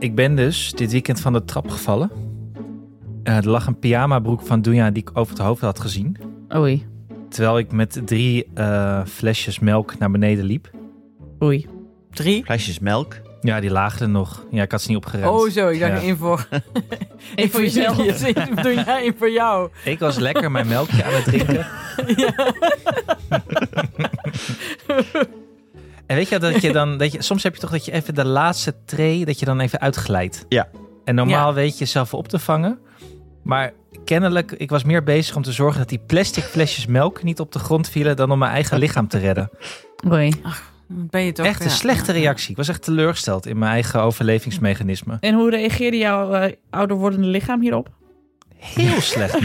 ik ben dus dit weekend van de trap gevallen. Eh, er lag een pyjama-broek van Dunja die ik over het hoofd had gezien. Oei. Terwijl ik met drie eh, flesjes melk naar beneden liep. Oei. Drie. Flesjes melk. Ja, die lagen er nog. Ja, ik had ze niet opgeremd. Oh, zo. Ik dacht Ja. één voor... Eén voor jezelf. Één Doe jij één voor jou. Ik was lekker mijn melkje aan het drinken. En weet je dat je dan, dat je, soms heb je toch dat je even de laatste tray, dat je dan even uitglijdt. Ja. En normaal Ja. weet je jezelf op te vangen. Maar kennelijk, ik was meer bezig om te zorgen dat die plastic flesjes melk niet op de grond vielen dan om mijn eigen lichaam te redden. Oei. Ben je toch... Echt een ja, slechte reactie. Ik was echt teleurgesteld in mijn eigen overlevingsmechanisme. En hoe reageerde jouw eh, ouder wordende lichaam hierop? Heel slecht.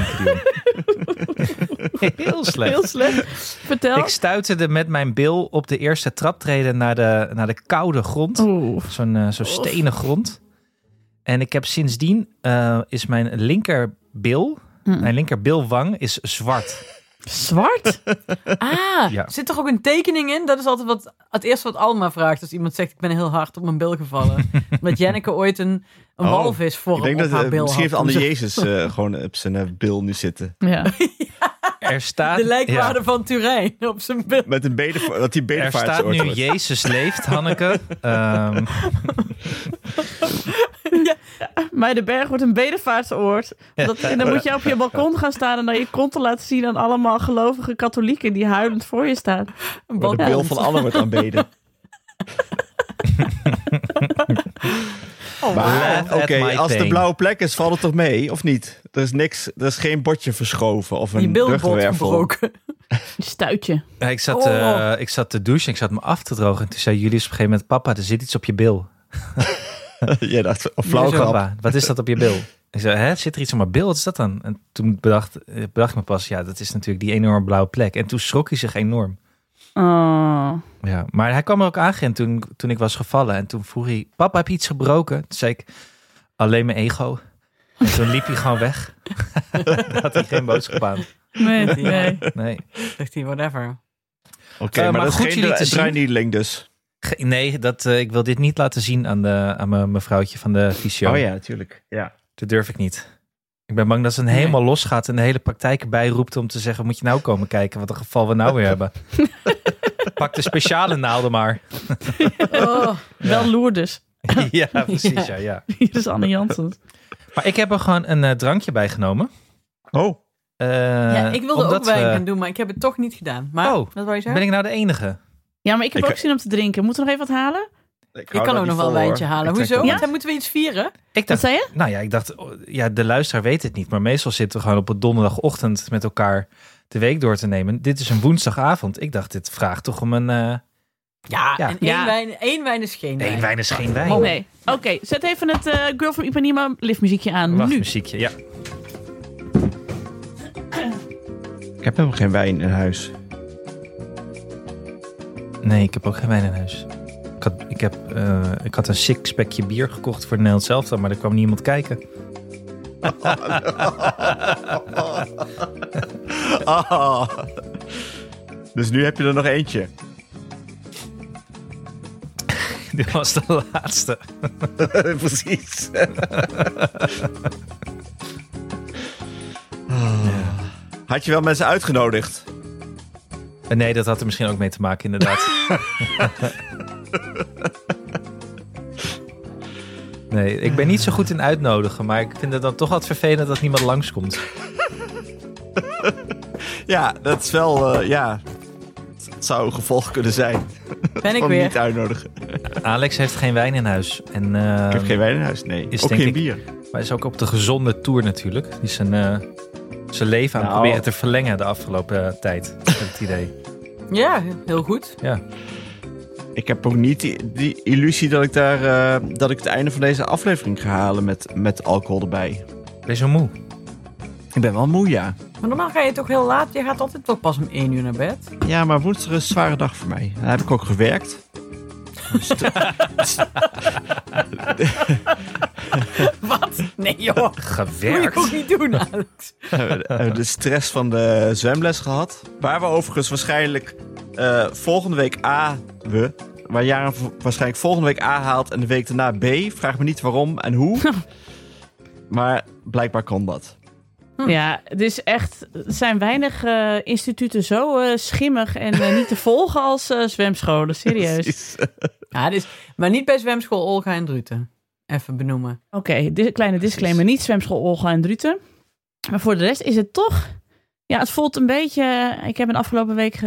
Heel slecht. Heel slecht. Vertel. Ik stuiterde met mijn bil op de eerste traptreden naar de, naar de koude grond. Zo'n eh, zo'n stenen grond. En ik heb sindsdien, eh, is mijn linkerbil, Hm. mijn linkerbilwang is zwart. Zwart? Ah, Ja. zit er ook een tekening in? Dat is altijd wat, het eerste wat Alma vraagt als iemand zegt ik ben heel hard op mijn bil gevallen. Omdat Janneke ooit een, een Oh, walvisvorm Ik denk op dat haar eh, bil misschien heeft Anne Jezus eh, gewoon op zijn eh, bil nu zitten. Ja. Er staat, De lijkwaarde ja, van Turijn op zijn bil. Met een beden, dat die er bedevaart staat nu Jezus leeft, Hanneke. Ehm, Maar de berg wordt een bedevaartsoord. Dat, en dan moet je op je balkon gaan staan en dan je kont te laten zien aan allemaal gelovige katholieken die huilend voor je staan. Een de bil van Anne wordt aanbeden. Oh, Maar oké, als de blauwe plek is, valt het toch mee? Of niet? Er is niks, er is geen bordje verschoven of een rugwervel. gebroken. Stuitje. ja, ik, zat, Oh. eh, ik zat te douchen, ik zat me af te drogen. En toen zei Julius op een gegeven moment, papa, er zit iets op je bil. Jij dacht, flauw. "Papa, wat is dat op je bil? Ik zei, hè, zit er iets op mijn bil? Wat is dat dan? En toen bedacht, eh, bedacht ik me pas, ja, dat is natuurlijk die enorme blauwe plek. En toen schrok hij zich enorm. Oh. Ja, maar hij kwam er ook aangeven toen, toen ik was gevallen. En toen vroeg hij, papa, heb je iets gebroken? Toen zei ik, alleen mijn ego. En toen liep hij gewoon weg. Had hij geen boodschap aan. Nee, nee. Nee, Zegt hij, whatever. Oké, Eh, maar, maar dat is goed geen jullie te zien. dus. Ge- nee dat, eh, ik wil dit niet laten zien aan, de, aan mijn mevrouwtje van de fysio. Oh ja, natuurlijk. Ja. Dat durf ik niet. Ik ben bang dat ze een Nee. helemaal losgaat en de hele praktijk erbij roept om te zeggen, moet je nou komen kijken wat een geval we nou weer hebben. Pak de speciale naalden maar. Oh, Wel Lourdes. ja, precies. Ja. Ja, Hier is Anne Janssens. Maar ik heb er gewoon een eh, drankje bij genomen. Oh, Eh, ja, ik wilde ook wijn we- gaan doen, maar ik heb het toch niet gedaan. Maar, Oh, wat wou je zeggen? Ben ik nou de enige? Ja, maar ik heb Ik- ook zin om te drinken. Moeten we nog even wat halen? Ik, Ik kan ook nog wel een wijntje halen. Hoezo? Ja? Want dan moeten we iets vieren. Ik Wat dacht, zei je? nou ja, ik dacht, ja, de luisteraar weet het niet, maar meestal zitten we gewoon op een donderdagochtend met elkaar de week door te nemen. Dit is een woensdagavond. Ik dacht, dit vraagt toch om een. eh Ja, Ja. en één, Ja. wijn, één wijn is geen wijn. Nee, wijn is geen wijn. Oh. Nee. Oké, zet even het eh, Girl from Ipanema liftmuziekje aan. Wacht, nu. muziekje. Ja. Ik heb helemaal geen wijn in huis. Nee, ik heb ook geen wijn in huis. Ik had, ik heb, eh, ik had een sixpackje bier gekocht voor het Nederlands zelf, maar er kwam niemand kijken. Dus nu heb je er nog eentje. Dit was de laatste. Precies. Had je wel mensen uitgenodigd? Eh, Nee, dat had er misschien ook mee te maken, inderdaad. nee, ik ben niet zo goed in uitnodigen, maar ik vind het dan toch wat vervelend dat niemand langskomt. Ja, dat is wel, eh, ja. Het zou een gevolg kunnen zijn. Ben ik van weer. niet uitnodigen. Alex heeft geen wijn in huis. En, eh, Ik heb geen wijn in huis, nee. is ook geen ik- bier. Maar is ook op de gezonde tour natuurlijk. Die is zijn, eh, zijn leven aan het Nou. proberen te verlengen de afgelopen tijd. Heb ik het idee. Ja, heel goed. Ja. Ik heb ook niet die, die illusie dat ik, daar, eh, dat ik het einde van deze aflevering ga halen met, met alcohol erbij. Ben je zo moe? Ik ben wel moe, ja. Maar normaal ga je toch heel laat. Je gaat altijd toch pas om één uur naar bed. Ja, maar woensdag is een zware dag voor mij. Daar heb ik ook gewerkt. Wat? Nee joh. Moet je Gewerkt. ook niet doen, Alex. We hebben de stress van de zwemles gehad. Waar we overigens waarschijnlijk eh, volgende week A, we, waar Jaren waarschijnlijk volgende week A haalt en de week daarna B. Vraag me niet waarom en hoe. maar blijkbaar kon dat. Ja, het is echt. Er zijn weinig eh, instituten zo eh, schimmig en niet te volgen als eh, zwemscholen. Serieus. Ja, dus, maar niet bij zwemschool Olga en Druten. Even benoemen. Oké, kleine disclaimer. Niet zwemschool Olga en Druten. Maar voor de rest is het toch... Ja, het voelt een beetje... Ik heb een afgelopen week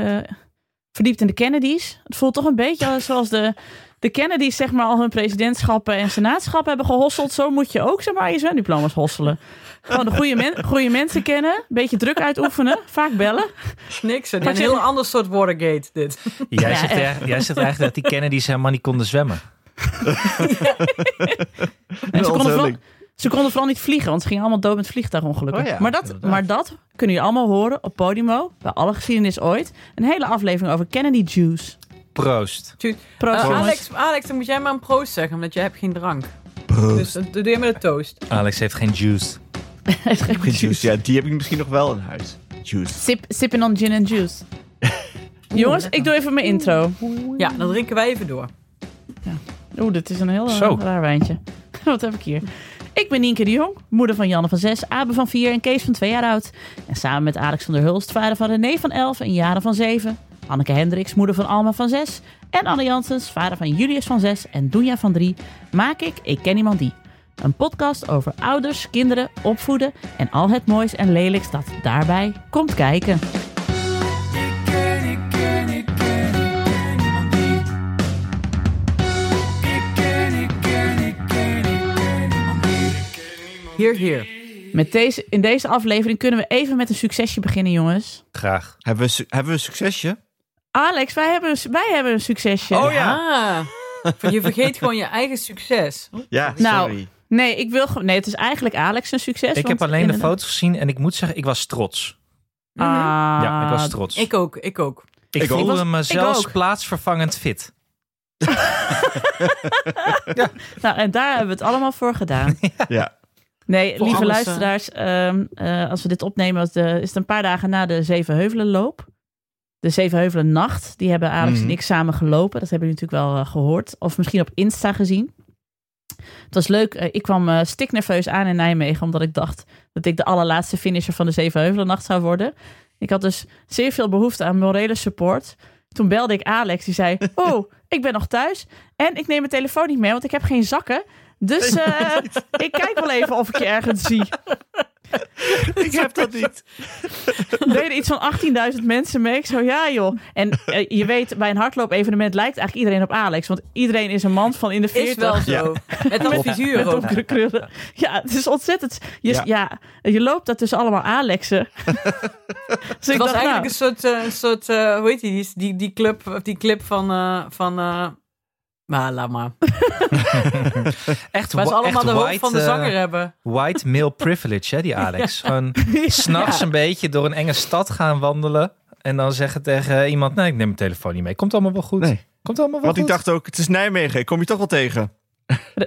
verdiept in de Kennedys. Het voelt toch een beetje als- zoals de, de Kennedys zeg maar al hun presidentschappen en senaatschappen hebben gehosseld. Zo moet je ook zeg maar je zwemdiploma's hosselen. Gewoon de goede, men, goede mensen kennen. Een beetje druk uitoefenen. Vaak bellen. Niks. Een heel ander soort Watergate, dit. Jij, Ja, zegt, jij zegt eigenlijk dat die Kennedys helemaal niet konden zwemmen. En ze konden. Ze konden vooral niet vliegen, want ze gingen allemaal dood met vliegtuigongelukken. Oh ja, maar, dat, inderdaad. maar dat kunnen jullie allemaal horen op Podimo, bij alle geschiedenis ooit. Een hele aflevering over Kennedy Juice. Proost. Proost, Eh. Alex, Alex, dan moet jij maar een proost zeggen, omdat jij hebt geen drank. Proost. Dus dat doe je met een toast. Alex heeft geen juice. Geen juice. Ja, die heb ik misschien nog wel in huis. Juice. Sip, sipping on gin and juice. jongens, ik doe even mijn intro. Ja, dan drinken wij even door. Oeh, dit is een heel eh, Zo. raar wijntje. Wat heb ik hier? Ik ben Nienke de Jong, moeder van Janne van 6, Abe van 4 en Kees van 2 jaar oud. En samen met Alex van der Hulst, vader van René van 11 en Jaren van 7. Anneke Hendricks, moeder van Alma van 6. En Anne Janssens, vader van Julius van 6 en Doenja van 3. Maak ik Ik Ken Iemand Die. Een podcast over ouders, kinderen, opvoeden en al het moois en lelijks dat daarbij komt kijken. Hier, hier. Met deze, in deze aflevering kunnen we even met een succesje beginnen, jongens. Graag. Hebben we, hebben we een succesje? Alex, wij hebben, een- wij hebben een succesje. Oh ja. Ah, je vergeet gewoon je eigen succes. Ja, Nou, sorry. Nee, ik wil gewoon. Nee, het is eigenlijk Alex een succes. Ik want heb alleen de foto's gezien en ik moet zeggen, ik was trots. Ah, Ja, ik was trots. Ik, Ik ook, ik ook. Ik voelde was- me ik zelfs plaatsvervangend fit. Nou, en daar hebben we het allemaal voor gedaan. Ja. Nee, Voor lieve alles, luisteraars, ehm, eh, als we dit opnemen, was de- is het een paar dagen na de Zevenheuvelenloop. De Zevenheuvelen Nacht, die hebben Alex Mhm. en ik samen gelopen. Dat hebben jullie natuurlijk wel eh, gehoord. Of misschien op Insta gezien. Het was leuk. eh, ik kwam eh stiknerveus aan in Nijmegen, omdat ik dacht dat ik de allerlaatste finisher van de Zevenheuvelen Nacht zou worden. Ik had dus zeer veel behoefte aan morele support. Toen belde ik Alex, die zei: Oh, ik ben nog thuis. En ik neem mijn telefoon niet mee, want ik heb geen zakken. Dus eh, ik kijk wel even of ik je ergens zie. Ik heb dat niet. Er deden iets van 18.000 mensen mee. Ik zo, ja joh. En eh, je weet, bij een hardloop-evenement lijkt eigenlijk iedereen op Alex. Want iedereen is een man van in de 40. Is wel zo. Met een figuur Met ook. donkere krullen. Ja, het is ontzettend. Je, ja. Ja. je loopt daar tussen allemaal Alexen. dus Het was dacht, eigenlijk nou, een soort, eh, een soort hoe heet die, die, die, club, die clip van, eh van eh, maar laat maar. Echt, Waar ze allemaal de hoofd van de eh, zanger hebben. white male privilege, hè, die Alex. Gewoon s'nachts een beetje door een enge stad gaan wandelen. En dan zeggen tegen iemand, nee, ik neem mijn telefoon niet mee. Komt allemaal wel goed. Nee. Komt allemaal wel Want ik dacht ook, het is Nijmegen. Ik kom je toch wel tegen.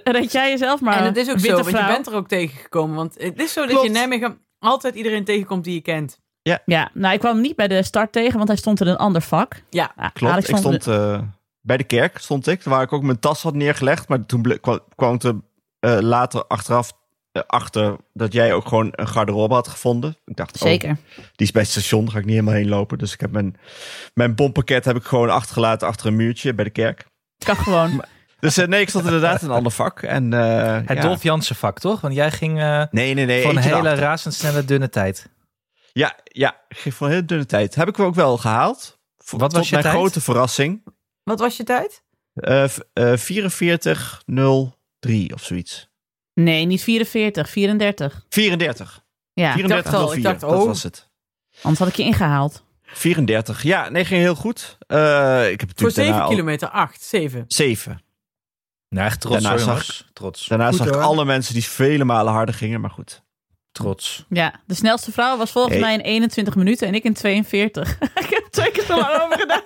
red jij jezelf maar. en het is ook zo, want je bent er ook tegengekomen. Want het is zo dat je in Nijmegen altijd iedereen tegenkomt die je kent. Ja, nou ik kwam hem niet bij de start tegen, want hij stond in een ander vak. Ja, Klopt, Alex ik stond- stond eh, bij de kerk, stond ik. Waar ik ook mijn tas had neergelegd. Maar toen kwam ik er eh, later achteraf eh, achter dat jij ook gewoon een garderobe had gevonden. Ik dacht, oh, Zeker. die is bij het station, daar ga ik niet helemaal heen lopen. Dus ik heb mijn, mijn bompakket heb ik gewoon achtergelaten achter een muurtje bij de kerk. Kan gewoon. Dus eh, nee, ik stond inderdaad in een ander vak. En, eh, Het ja. Dolf Jansen vak, toch? Want jij ging eh, Nee, nee, nee. voor een hele razendsnelle dunne tijd. Ja, ja, ik ging voor een hele dunne tijd. Heb ik ook wel gehaald. Voor- Wat was tot je mijn tijd? grote verrassing. Wat was je tijd? Eh v- eh, 44.03 of zoiets. Nee, niet 44, 34. 34. Ja, 34 dacht al, ik dacht, dat oh. was het. anders had ik je ingehaald. 34. Ja, nee, ging heel goed. Eh, ik heb Voor natuurlijk 7 daarna al- kilometer, 8, 7. 7. Nou, echt trots Daarna zag jongens. Trots. Daarna Goed, zag ik hoor. alle mensen die vele malen harder gingen, maar goed. Trots. Ja, de snelste vrouw was volgens Hey. mij in 21 minuten en ik in 42. ik heb twee keer zo lang over gedaan.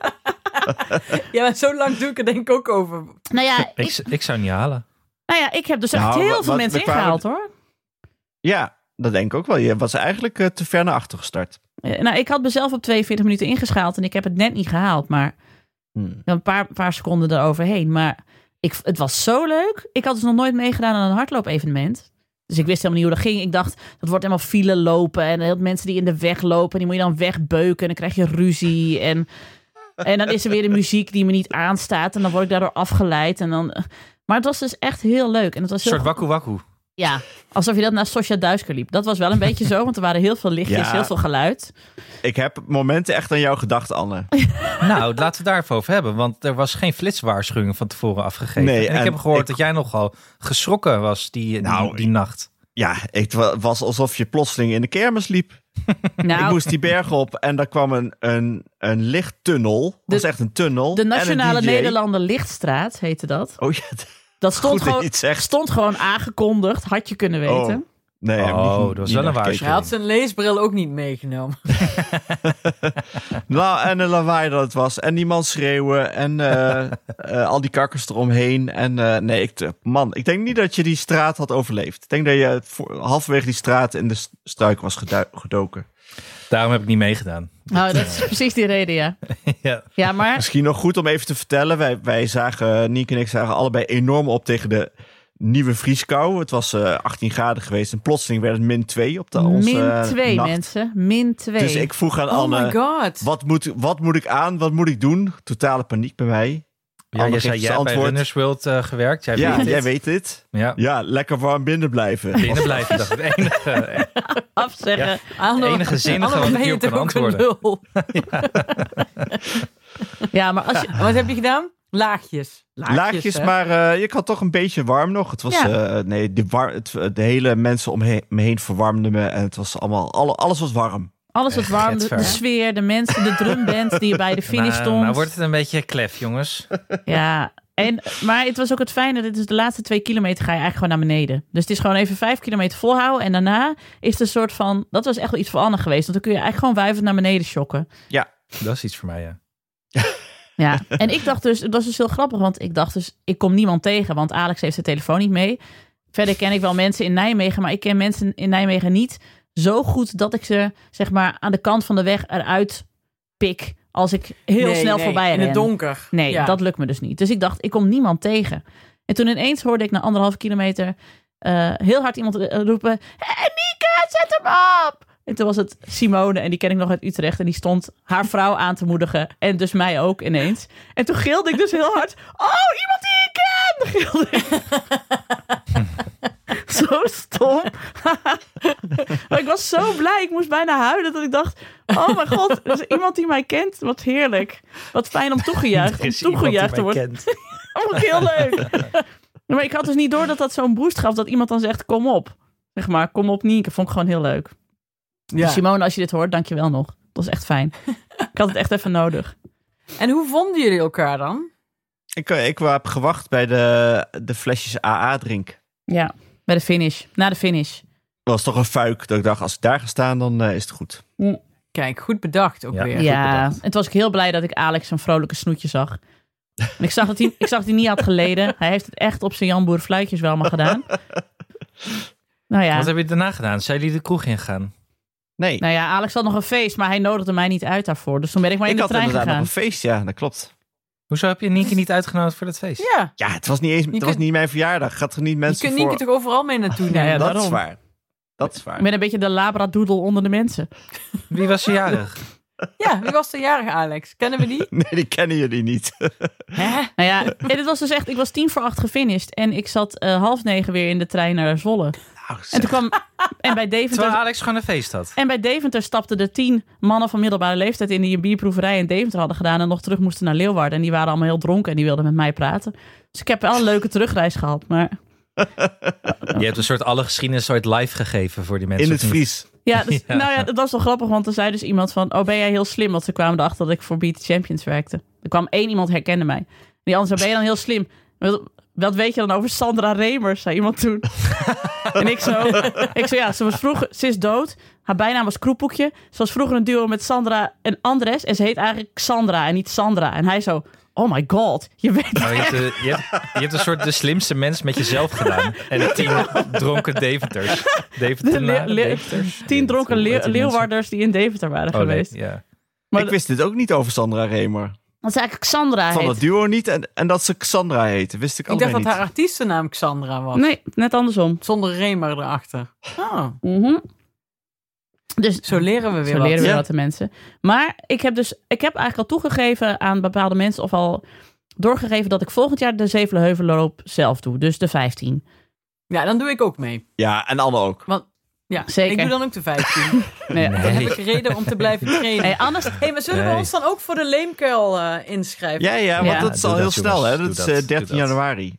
Ja, maar zo lang doe ik er denk ik ook over. Nou ja, Ik, ik, ik zou niet halen. nou ja, ik heb dus echt Nou, heel wat- veel mensen kwamen- ingehaald hoor. Ja, dat denk ik ook wel. Je was eigenlijk eh, te ver naar achter gestart. Eh, Nou, ik had mezelf op 42 minuten ingeschaald en ik heb het net niet gehaald. Maar Hmm. Een paar, paar seconden eroverheen. Maar ik, het was zo leuk. Ik had dus nog nooit meegedaan aan een hardloop-evenement. Dus ik wist helemaal niet hoe dat ging. Ik dacht, dat wordt helemaal file lopen. En heel mensen die in de weg lopen. Die moet je dan wegbeuken. En dan krijg je ruzie. En, en dan is er weer de muziek die me niet aanstaat. En dan word ik daardoor afgeleid. En dan... Maar het was dus echt heel leuk. En het was Een soort wakku wakku. ja, alsof je dat naar Sosja Duisker liep. Dat was wel een beetje zo, want er waren heel veel lichtjes, Ja. heel veel geluid. Ik heb momenten echt aan jou gedacht, Anne. Nou, laten we daar even over hebben. Want er was geen flitswaarschuwing van tevoren afgegeven. Nee, en ik en heb gehoord ik- dat jij nogal geschrokken was die, die, Nou, die nacht. Ja, het wa- was alsof je plotseling in de kermis liep. Nou, Ik moest die berg op en daar kwam een, een, een lichttunnel. Het was echt een tunnel. de Nationale. Nederlander Lichtstraat heette dat. Oh ja, Dat stond, goed dat gewoon, stond gewoon aangekondigd, had je kunnen weten. Oh. Nee, Oh, niet- dat was wel een waarschuwing. Hij had zijn leesbril ook niet meegenomen. Nou, en de lawaai dat het was. En die man schreeuwen. En eh, eh, al die kakkers eromheen. En eh, nee, ik, man, ik denk niet dat je die straat had overleefd. Ik denk dat je voor, halverwege die straat in de st- struik was gedoken. Daarom heb ik niet meegedaan. Nou, dat is precies die reden, ja. ja. Ja, maar Misschien nog goed om even te vertellen. Wij, wij zagen, Niek en ik zagen allebei enorm op tegen de nieuwe vrieskou. Het was eh 18 graden geweest. En plotseling werd het min 2 op de onze min eh, twee nacht. mensen. Min twee. Dus ik vroeg aan Oh Anne, my god. wat moet, wat moet ik aan? Wat moet ik doen? Totale paniek bij mij. Ja, Anne geeft zei, het jij hebt bij. Runners World eh, gewerkt. Jij Ja, weet jij dit. weet dit. Ja. Ja, lekker warm binnen blijven. Binnen blijven, dat is het enige. afzeggen. Anno- enige zinnige wat ik ben je hierop kan antwoorden. lul? Ja, maar als je... Wat heb je gedaan? Laagjes. Laagjes, maar eh je had toch een beetje warm nog. Het was, Ja. eh, nee, de, war, het, de hele mensen om me heen verwarmden me. En het was allemaal, alle, alles was warm. Alles wat warm, de, sfeer, de mensen, de drumband die bij de finish Maar, stond. maar wordt het een beetje klef, jongens. Ja, en, maar het was ook het fijne. Dit is de laatste twee kilometer ga je eigenlijk gewoon naar beneden. Dus het is gewoon even vijf kilometer volhouden. En daarna is het een soort van... Dat was echt wel iets voor Anne geweest. Want dan kun je eigenlijk gewoon wuivend naar beneden shocken. Dat is iets voor mij, ja. Ja, en ik dacht dus... Het was dus heel grappig. Want ik dacht dus... Ik kom niemand tegen. Want Alex heeft zijn telefoon niet mee. Verder ken ik wel mensen in Nijmegen. Maar ik ken mensen in Nijmegen niet zo goed... dat ik ze zeg maar aan de kant van de weg eruit pik... als ik heel Nee, snel nee, voorbij In ren. het donker. Nee, Ja. dat lukt me dus niet. Dus ik dacht, ik kom niemand tegen. En toen ineens hoorde ik na anderhalve kilometer eh, heel hard iemand eh, roepen: Hé Nieke, zet hem op! En toen was het Simone, en die ken ik nog uit Utrecht. En die stond haar vrouw aan te moedigen. En dus mij ook ineens. En toen gilde ik dus heel hard: Oh, iemand die ik ken! Gilde ik. zo stom. maar ik was zo blij. Ik moest bijna huilen dat ik dacht: Oh mijn god, er is iemand die mij kent. Wat heerlijk. Wat fijn om toegejuicht, om toegejuicht te worden. Oh, heel leuk. Maar ik had dus niet door dat dat zo'n boost gaf. Dat iemand dan zegt, kom op. Zeg maar, kom op Nienke. Vond ik gewoon heel leuk. Ja. Simone, als je dit hoort, dankjewel nog. Dat was echt fijn. ik had het echt even nodig. En hoe vonden jullie elkaar dan? Ik, eh, ik heb gewacht bij de, de flesjes AA-drink. Ja, bij de finish. Na de finish. Dat was toch een fuik dat ik dacht, als ik daar ga staan, dan eh, is het goed. Kijk, goed bedacht ook Ja. weer. Ja, bedacht. en toen was ik heel blij dat ik Alex een vrolijke snoetje zag. En ik zag dat hij, ik zag dat hij niet had geleden. Hij heeft het echt op zijn Jan Boer fluitjes wel maar gedaan. Nou ja. Wat heb je daarna gedaan? Zijn jullie de kroeg ingegaan? Nee, Nou ja, Alex had nog een feest, maar hij nodigde mij niet uit daarvoor. Dus toen ben ik maar in ik de had trein inderdaad gegaan. nog een feest, ja, dat klopt. Hoezo heb je Nienke niet uitgenodigd voor dat feest? Ja, Ja, het was niet eens, het was kunt- niet mijn verjaardag. Gaat er niet je mensen kunt voor... Nienke toch overal mee naartoe nemen? Ja, ja, dat daarom. is waar. Dat is waar. Ik ben een beetje de labradoodle onder de mensen. Wie was er jarig? Ja, wie was de jarige Alex? Kennen we die? Nee, die kennen jullie niet. Hè? Nou ja, en het was dus echt, ik was tien voor acht gefinished. En ik zat eh, half negen weer in de trein naar Zwolle. Nou, En toen kwam, en bij Terwijl Deventer, Alex gewoon een feest had. en bij Deventer stapten er tien mannen van middelbare leeftijd in die een bierproeverij in Deventer hadden gedaan. En nog terug moesten naar Leeuwarden. En die waren allemaal heel dronken en die wilden met mij praten. Dus ik heb wel een leuke terugreis gehad. Maar Je hebt een soort alle geschiedenis ooit live gegeven voor die mensen. in het? Fries. ja, dus, Ja. nou ja, dat was wel grappig. Want er zei dus iemand van, oh ben jij heel slim? Want ze kwamen erachter dat ik voor Beat the Champions werkte. Er kwam één iemand herkende mij. Die ander zei, ben je dan heel slim? Wat, weet je dan over Sandra Remers, zei iemand toen. en ik zo, ik zo, ja, ze was vroeger, ze is dood. Haar bijnaam was Kroepoekje. Ze was vroeger een duo met Sandra en Andres. En ze heet eigenlijk Sandra en niet Sandra. En hij zo, oh my god, je weet Maar je, hebt, je, hebt, je hebt een soort de slimste mens met jezelf gedaan. En de tien dronken Deventers. Deventer, De Deventers? tien dronken leeuwarders die in Deventer waren Oh, nee, geweest. ja. Maar ik wist dit ook niet over Sandra Remer. Dat is eigenlijk Xandra van heet. het duo niet. En, en dat ze Xandra heette. Wist ik Ik dacht dat niet. haar artiestennaam Xandra was. Nee, net andersom. Zonder Remer erachter. Oh, Mhm. Dus zo leren we weer Zo wat. leren we Ja. wat de mensen. Maar ik heb dus, ik heb eigenlijk al toegegeven aan bepaalde mensen of al doorgegeven dat ik volgend jaar de Zevenheuvelloop zelf doe. Dus de 15. Ja, dan doe ik ook mee. Ja, en Anne ook. Want ja, Zeker. ik doe dan ook de 15. Nee. Dan heb ik reden om te blijven trainen. Hey, anders, Hey, maar zullen we Nee. ons dan ook voor de leemkuil eh, inschrijven? Ja, ja, want Ja. dat is al dat, heel snel, hè? Dat is dat. eh, Doe 13 dat. januari.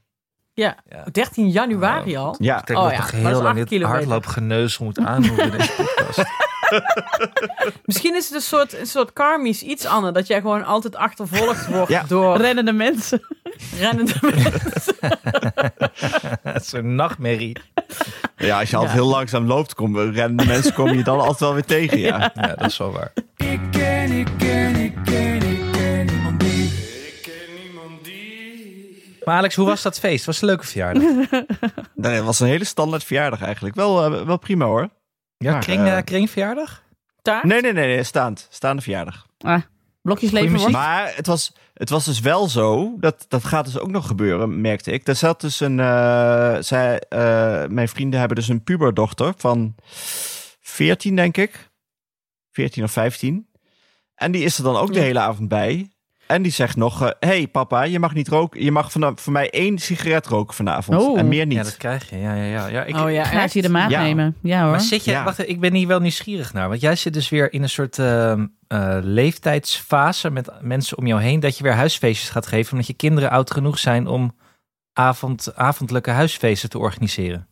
Ja. Ja. 13 januari al? Ja. Ik denk Oh dat ja, dat is heel lang dit kilometer. hardloopgeneuzel moet aanhouden in deze podcast. Misschien is het een soort, een soort karmisch iets, Anne. Dat jij gewoon altijd achtervolgd wordt Ja. door rennende mensen. rennende mensen. Het is een nachtmerrie. Ja, als je altijd heel langzaam loopt, komen rennende mensen komen je dan altijd wel weer tegen, ja. Ja, dat is wel waar. Ik ken, ik ken, ik ken, ik ken niemand die. Ik ken niemand die. Maar Alex, hoe was dat feest? Was het een leuke verjaardag? Nee, het was een hele standaard verjaardag eigenlijk. Wel, eh, wel prima hoor. Ja, Maar, kring, eh, kringverjaardag? Taart? Nee, nee, nee, nee staand. Staande verjaardag. Ah, blokjes leven. Maar het was, het was dus wel zo, dat, dat gaat dus ook nog gebeuren, merkte ik. Er zat dus een, eh, zij, eh, mijn vrienden hebben dus een puberdochter van 14, denk ik. 14 of 15. En die is er dan ook de hele avond bij. En die zegt nog, hé hey, papa, je mag niet roken. Je mag van, voor mij één sigaret roken vanavond. Oh. En meer niet. Ja, dat krijg je. Ja, ja, ja. ja ik, Oh ja, Ga echt? je de maat Ja. nemen. Ja hoor. Maar zit je, Ja. wacht, ik ben hier wel nieuwsgierig naar. Want jij zit dus weer in een soort ehm, eh, leeftijdsfase met mensen om jou heen. Dat je weer huisfeestjes gaat geven. Omdat je kinderen oud genoeg zijn om avond, avondelijke huisfeesten te organiseren.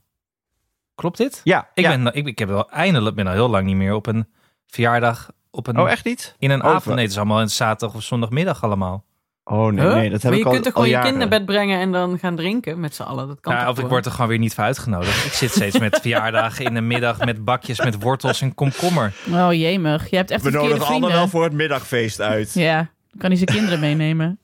Klopt dit? Ja, Ik, ja. ben, ik, ik heb wel eindelijk, ben al heel lang niet meer op een verjaardag. Op een, Oh, echt niet? In een Oh, avond. Nee, het is allemaal een zaterdag of zondagmiddag allemaal. Oh nee, Huh? nee, dat heb maar ik je al kunt toch gewoon je jaren. kind naar bed brengen en dan gaan drinken met z'n allen. Dat kan Ja, toch of ik word er gewoon weer niet voor uitgenodigd. Ik zit steeds met verjaardagen in de middag met bakjes met wortels en komkommer. Oh jemig. Je hebt echt We een verkeerde nodigen vrienden. wel voor het middagfeest uit. Ja, dan kan hij zijn kinderen meenemen.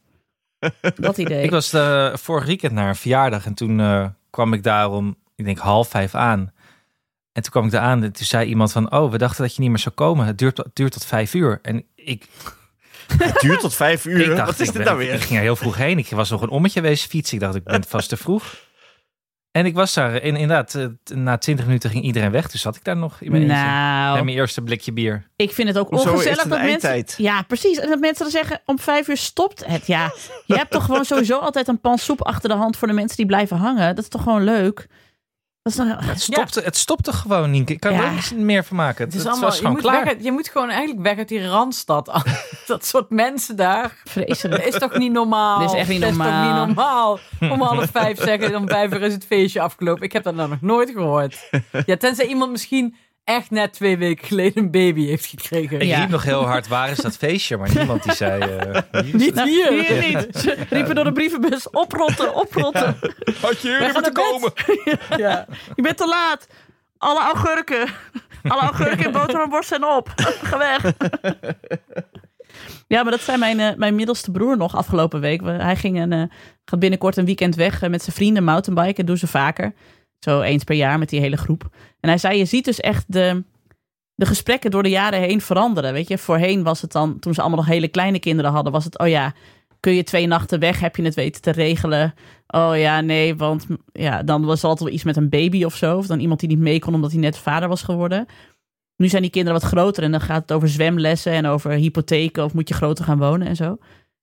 Dat idee. Ik was de, vorig weekend naar een verjaardag en toen eh, kwam ik daar om, ik denk half vijf aan. En toen kwam ik daar aan en toen zei iemand van, oh, we dachten dat je niet meer zou komen. Het duurt, het duurt tot vijf uur. En ik, Het duurt tot vijf uur. ik dacht, Wat is dit ben- nou weer? ik ging er heel vroeg heen. Ik was nog een ommetje wezen fietsen. Ik dacht, ik ben vast te vroeg. En ik was daar, en inderdaad, eh, na twintig minuten ging iedereen weg. Dus zat ik daar nog in mijn nou, En mijn eerste blikje bier. ik vind het ook Hoezo ongezellig het dat mensen... Ja, precies. En dat mensen dan zeggen, om vijf uur stopt het. Ja, je hebt toch gewoon sowieso altijd een pan soep achter de hand voor de mensen die blijven hangen. Dat is toch gewoon leuk? Dat is dan, Het stopte, het stopte gewoon, Nienke. Ik kan er Ja. niets meer van maken. Het Het, is het allemaal, was je, gewoon moet klaar. weg je moet gewoon eigenlijk weg uit die randstad. dat soort mensen daar. vreselijk. Dat is toch niet normaal? Dit is echt niet Dat normaal. is toch niet normaal? Om half vijf zeggen, om vijf uur is het feestje afgelopen. Ik heb dat nou nog nooit gehoord. Ja, tenzij iemand misschien echt net twee weken geleden een baby heeft gekregen. Ik Ja. riep nog heel hard, waar is dat feestje? Maar niemand die zei... eh, hier Niet hier. Nou, Hier niet. Ze riepen door de brievenbus, oprotten, oprotten. Had je gaan moeten komen? Ja. Je bent te laat. Alle augurken. Alle augurken en boterhamworst zijn op. Ga weg. Ja, maar dat zei mijn, eh, mijn middelste broer nog afgelopen week. We- Hij ging een, eh, gaat binnenkort een weekend weg met zijn vrienden mountainbiken. Dat doen ze vaker. Zo eens per jaar met die hele groep. En hij zei, je ziet dus echt de, de gesprekken door de jaren heen veranderen. Weet je, voorheen was het dan, toen ze allemaal nog hele kleine kinderen hadden, was het, oh ja, kun je twee nachten weg? Heb je het weten te regelen? Oh ja, nee, want ja, dan was altijd wel iets met een baby of zo. Of dan iemand die niet mee kon omdat hij net vader was geworden. Nu zijn die kinderen wat groter en dan gaat het over zwemlessen en over hypotheken of moet je groter gaan wonen en zo.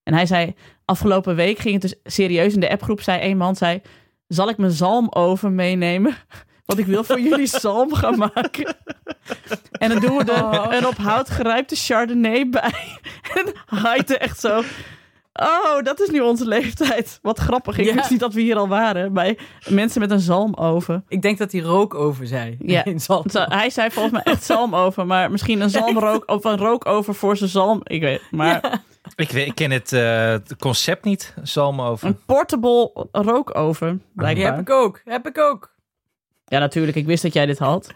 En hij zei, afgelopen week ging het dus serieus in de appgroep, zei een man, zei, zal ik mijn zalmoven meenemen? Want ik wil voor jullie zalm gaan maken. En dan doen we er een op hout gerijpte chardonnay bij. En haaite echt zo. Oh, dat is nu onze leeftijd. Wat grappig. Ik Ja. wist niet dat we hier al waren. Bij mensen met een zalmoven. Ik denk dat hij rook over zei. Ja. In Zalm. Zo, hij zei volgens mij echt zalmoven. Maar misschien een zalmrook of een rookover voor zijn zalm. Ik weet Maar Ik, weet, ik ken het, eh, concept niet, zalmoven. een portable rookoven. Die Blijkbaar. heb ik ook. Heb ik ook. Ja, natuurlijk. Ik wist dat jij dit had.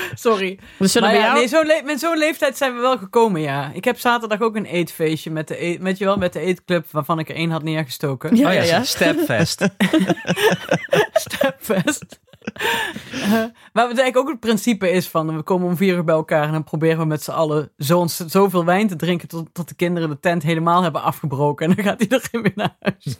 Sorry. We zullen Maar bij ja, jou... nee, zo'n le- met zo'n leeftijd zijn we wel gekomen, ja. Ik heb zaterdag ook een eetfeestje met de, eet, met, je wel, met de eetclub waarvan ik er één had neergestoken. Ja, oh ja, ja. Stepfest. Stepfest. Maar wat eigenlijk ook het principe is van, we komen om vier uur bij elkaar en dan proberen we met z'n allen zo, ons- zoveel wijn te drinken tot, tot de kinderen de tent helemaal hebben afgebroken. En dan gaat iedereen weer naar huis.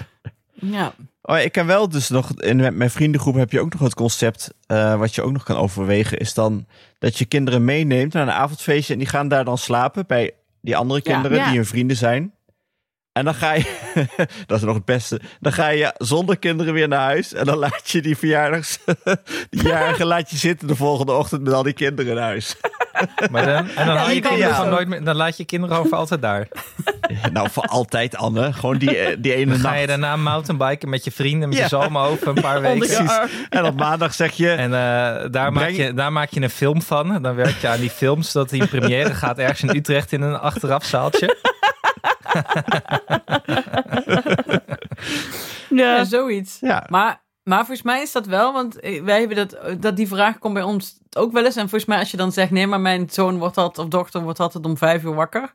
ja, Oh, ik ken wel dus nog, in mijn- vriendengroep heb je ook nog het concept, eh, wat je ook nog kan overwegen, is dan dat je kinderen meeneemt naar een avondfeestje en die gaan daar dan slapen bij die andere Ja. kinderen Ja. die hun vrienden zijn. En dan ga je, dat is nog het beste, dan ga je zonder kinderen weer naar huis en dan laat je die verjaardags, die jarige laat je zitten de volgende ochtend met al die kinderen naar huis. Maar dan, en dan, Ja, haal je kinderen gewoon nooit meer, dan laat je kinderen over altijd daar. nou, voor altijd Anne, gewoon die, eh, die ene Dan ga je nacht. daarna mountainbiken met je vrienden, met Ja. je zalmen over een paar weken. En op maandag zeg je, En eh, daar, maak je, daar maak je een film van. Dan werk je aan die film, zodat die in première gaat ergens in Utrecht in een achterafzaaltje. Ja, Ja. zoiets. ja, Maar, maar volgens mij is dat wel, want wij hebben dat, dat die vraag komt bij ons ook wel eens. En volgens mij als je dan zegt, nee, maar mijn zoon wordt altijd, of dochter wordt altijd om vijf uur wakker.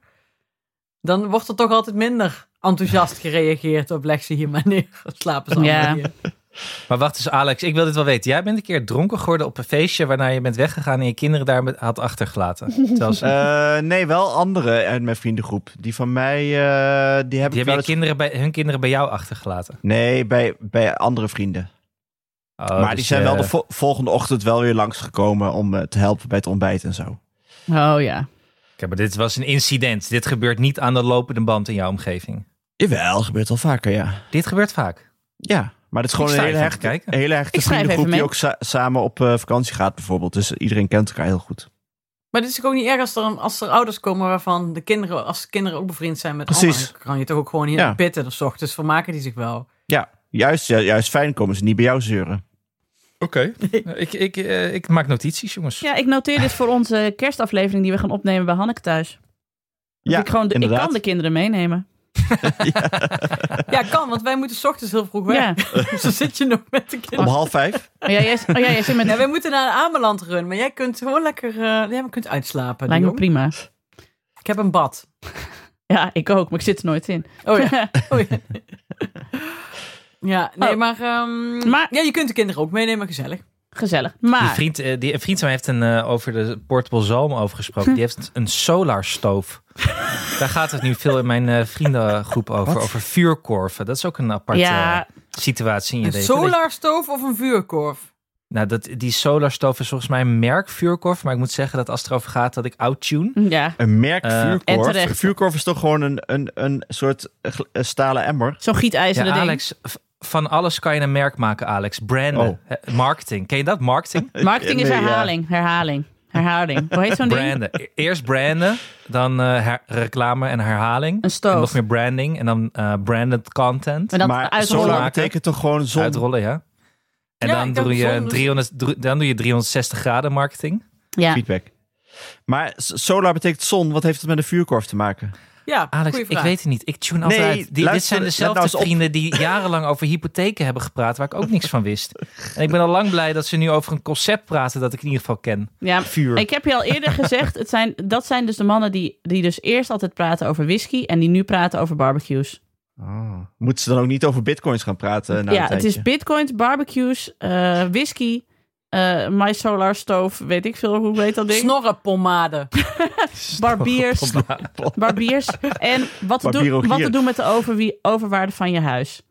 Dan wordt er toch altijd minder enthousiast gereageerd op leg ze hier maar neer. Slapen ze allemaal Ja. hier. Maar wacht eens, Alex, ik wil dit wel weten. Jij bent een keer dronken geworden op een feestje waarna je bent weggegaan en je kinderen daar met- had achtergelaten. Terwijl ze- Eh, nee, wel andere uit mijn vriendengroep. Die van mij, eh, die heb die ik hebben wel eens... kinderen bij, hun kinderen bij jou achtergelaten. Nee, bij, bij andere vrienden. Oh, maar dus die zijn je- wel de vo- volgende ochtend wel weer langsgekomen om eh, te helpen bij het ontbijt en zo. Oh ja. Oké, maar dit was een incident. Dit gebeurt niet aan de lopende band in jouw omgeving. Jawel, gebeurt wel vaker, ja. Dit gebeurt vaak. Ja, maar het is gewoon een hele hechte, kijken. hele hechte vriendengroep die ook sa- samen op eh, vakantie gaat bijvoorbeeld. Dus iedereen kent elkaar heel goed. Maar het is ook niet erg als er, als er ouders komen waarvan de kinderen, als de kinderen ook bevriend zijn met Precies. anderen. Dan kan je toch ook gewoon hier Ja. pitten of 's ochtends vermaken die zich wel. Ja, juist, ju- juist fijn komen ze niet bij jou zeuren. Oké. ik, ik, eh, ik maak notities, jongens. Ja, ik noteer dit voor onze kerstaflevering die we gaan opnemen bij Hanneke thuis. Dat Ja, ik, gewoon de, ik kan de kinderen meenemen. Ja, kan, want wij moeten 's ochtends heel vroeg weg. Ja. Dus dan zit je nog met de Om kinderen. half vijf. Oh ja, jij, oh ja, jij zit met... Ja, wij moeten naar een Ameland run, maar jij kunt gewoon lekker eh, ja, maar kunt uitslapen. Lijkt me prima. Ik heb een bad. Ja, ik ook, maar ik zit er nooit in. Oh ja. Oh, ja. ja, nee, Oh. maar, ehm, Maar- Ja, je kunt de kinderen ook meenemen, gezellig. Gezellig. Die Maar, vriend, eh, die, een vriend van mij heeft een, eh, over de portable zalm over gesproken. Die heeft een solarstoof. Daar gaat het nu veel in mijn eh, vriendengroep over. Over vuurkorven. Dat is ook een aparte ja, situatie in je Een leven. solarstoof of een vuurkorf? Nou, dat, die solarstoof is volgens mij een merk vuurkorf. Maar ik moet zeggen dat als het erover gaat dat ik outtune. ja. Een merk en vuurkorf. terecht. Een vuurkorf is toch gewoon een, een, een soort stalen emmer? zo'n Ja, gietijzeren ding. Alex, van alles kan je een merk maken, Alex. Branden, Oh. Marketing. Ken je dat? Marketing? Marketing is herhaling, herhaling, herhaling. Hoe heet zo'n ding? Branden. E- Eerst branden, dan eh, reclame en herhaling. Een En nog meer branding en dan eh, branded content. Maar dan maar uitrollen. betekent toch gewoon zon? Uitrollen, ja. En Ja, dan, doe je zon, dus- 300, dro- dan doe je 360 graden marketing. Ja. Feedback. Maar solar betekent zon. Wat heeft het met een vuurkorf te maken? Ja, Alex, ik weet het niet. Ik tune Nee, altijd. Die, dit zijn dezelfde nou vrienden die jarenlang over hypotheken hebben gepraat, waar ik ook niks van wist. En ik ben al lang blij dat ze nu over een concept praten dat ik in ieder geval ken. ja, Vuur. ik heb je al eerder gezegd, het zijn, dat zijn dus de mannen die, die dus eerst altijd praten over whisky en die nu praten over barbecues. Oh. Moeten ze dan ook niet over bitcoins gaan praten? Na ja, een het is bitcoins, barbecues, eh, whisky, eh My Solar Stove, weet ik veel, hoe heet dat ding? Snorrenpommade. Barbiers, barbiers en wat te, doen, wat te doen met de overwie- overwaarde van je huis.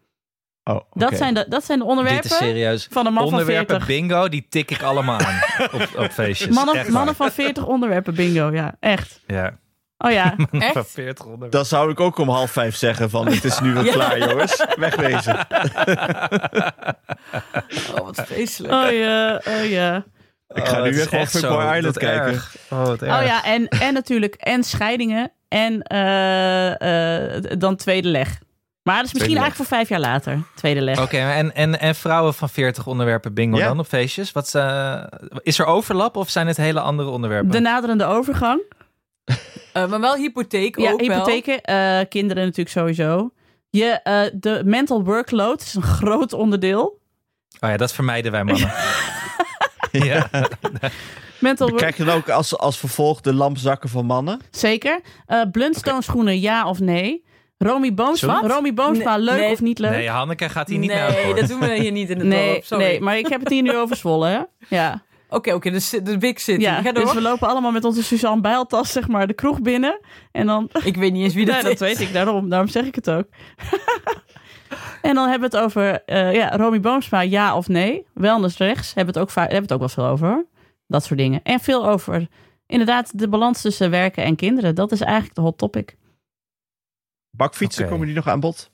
Oh, Dat, zijn de, dat zijn de Dit is onderwerpen serieus. van een man van Onderwerpen 40. bingo, die tik ik allemaal aan op, op feestjes. Mannen, mannen van 40 onderwerpen bingo, ja, echt. Ja. Oh ja, Echt? Van 40 onderwerpen. Dan zou ik ook om half vijf zeggen van het is nu wel Ja. klaar jongens. Wegwezen. Oh, wat vreselijk. oh ja, oh ja. Ik ga Oh, nu weer gewoon Fuckboy zo. Island kijken. erg. Oh, wat erg. Oh ja, en, en natuurlijk, en scheidingen en eh, eh, dan tweede leg. Maar dat is misschien eigenlijk voor vijf jaar later, tweede leg. Oké, en, en, en vrouwen van 40 onderwerpen bingo Ja. dan op feestjes? Wat, eh, is er overlap of zijn het hele andere onderwerpen? De naderende overgang. Eh, maar wel hypotheek Ja, ook hypotheken, eh, kinderen natuurlijk sowieso. Je, eh, de mental workload is een groot onderdeel. Oh ja, dat vermijden wij mannen. ja. Mental work, Krijg je dan ook als, als vervolg de lampzakken van mannen? zeker. Eh Bluntstone schoenen, ja of nee? Romy Boomsma. Romy Boomsma, Nee, leuk nee. of niet leuk? Nee, Hanneke gaat hier niet naar nee, voor. dat doen we hier niet in het nee, dorp. Sorry. nee, maar ik heb het hier nu over Zwolle, hè? Ja, Oké, oké, dus de Big City. ja Ga door. dus we lopen allemaal met onze Suzanne Bijltas, zeg maar, de kroeg binnen. En dan Ik weet niet eens wie dat Nee, dat is. weet ik, daarom, daarom zeg ik het ook. en dan hebben we het over eh, ja, Romy Boomsma, ja of nee. Wellness rechts, hebben we het ook, vaak, hebben we het ook wel veel over. hoor. Dat soort dingen. En veel over, inderdaad, de balans tussen werken en kinderen. Dat is eigenlijk de hot topic. Bakfietsen, komen die nog aan bod?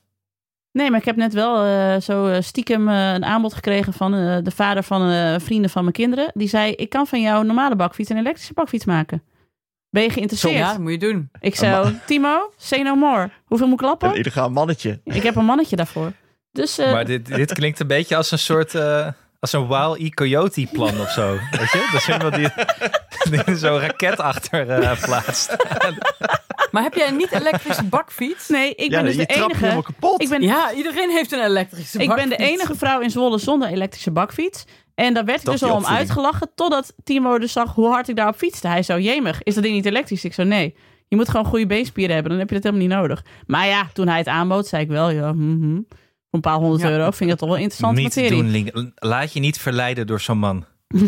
Nee, maar ik heb net wel eh, zo eh, stiekem eh, een aanbod gekregen van eh, de vader van eh, vrienden van mijn kinderen. Die zei, ik kan van jou een normale bakfiets en een elektrische bakfiets maken. Ben je geïnteresseerd? Ja, dat moet je doen. Ik zo, Timo, say no more. Hoeveel moet ik klappen? Een illegaal mannetje. Ik heb een mannetje daarvoor. Dus eh, Maar dit, dit klinkt een beetje als een soort... als een Wild E. Coyote plan of zo. Weet je? Dat is iemand die, die zo'n raket achter eh, plaatst. Maar heb jij een niet-elektrische bakfiets? nee, ik ja, ben dus je de enige. helemaal kapot. Ik ben, Ja, iedereen heeft een elektrische ik ben bakfiets. de enige vrouw in Zwolle zonder elektrische bakfiets. En daar werd ik Dat dus al om uitgelachen. Totdat Timo dus zag hoe hard ik daarop fietste. Hij zo, jemig, is dat ding niet elektrisch? Ik zo, nee. Je moet gewoon goede beenspieren hebben. Dan heb je dat helemaal niet nodig. Maar ja, toen hij het aanbood, zei ik wel, ja, mhm. voor een paar honderd Ja. euro vind ik dat toch wel interessante Niet materie. doen, Link. Laat je niet verleiden door zo'n man.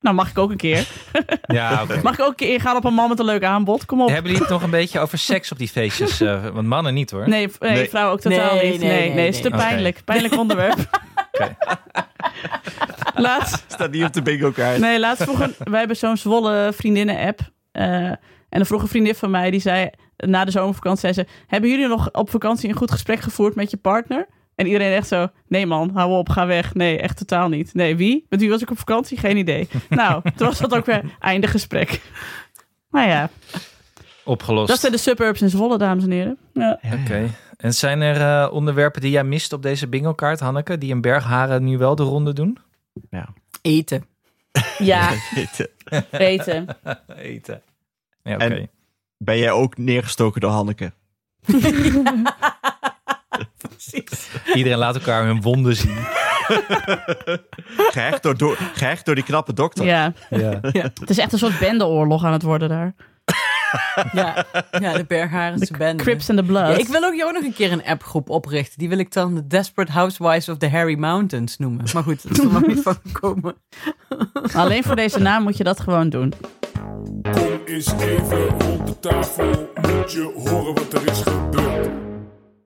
Nou, mag ik ook een keer. Ja, oké. Mag ik ook een keer ingaan op een man met een leuk aanbod? Kom op. Hebben jullie het nog een beetje over seks op die feestjes? eh, want mannen niet hoor. Nee, v- nee, Nee. vrouwen ook totaal Nee, niet. nee, Nee, nee, nee, nee. is te pijnlijk. Pijnlijk onderwerp. Oké. Laatst, Staat niet op de bingo kaart. Nee, laatst vroeg een, wij hebben zo'n Zwolle vriendinnen-app. Eh, en dan vroeg een vriendin van mij, die zei na de zomervakantie, zei ze, hebben jullie nog op vakantie een goed gesprek gevoerd met je partner? En iedereen echt zo, nee man, hou op, ga weg. Nee, echt totaal niet. Nee, wie? Met wie was ik op vakantie? Geen idee. nou, toen was dat ook weer einde gesprek. Nou ja, Opgelost. dat zijn de suburbs in Zwolle, dames en heren. Ja. Oké. En zijn er eh, onderwerpen die jij mist op deze bingo-kaart, Hanneke? Die in Bergharen nu wel de ronde doen? Eten. ja, eten. Eten. Ja, oké. Ben jij ook neergestoken door Hanneke? Precies. Iedereen laat elkaar hun wonden zien. Gehecht door, door, gehecht door die knappe dokter. Ja, Ja. het is echt een soort bendeoorlog aan het worden daar. Ja, ja de Bergharense bende. Crips and the Blood. Ja, ik wil ook jou nog een keer een appgroep oprichten. Die wil ik dan de Desperate Housewives of the Harry Mountains noemen. Maar goed, dat is er nog niet van gekomen. Alleen voor deze naam moet je dat gewoon doen. Kom eens even rond de tafel, moet je horen wat er is gebeurd.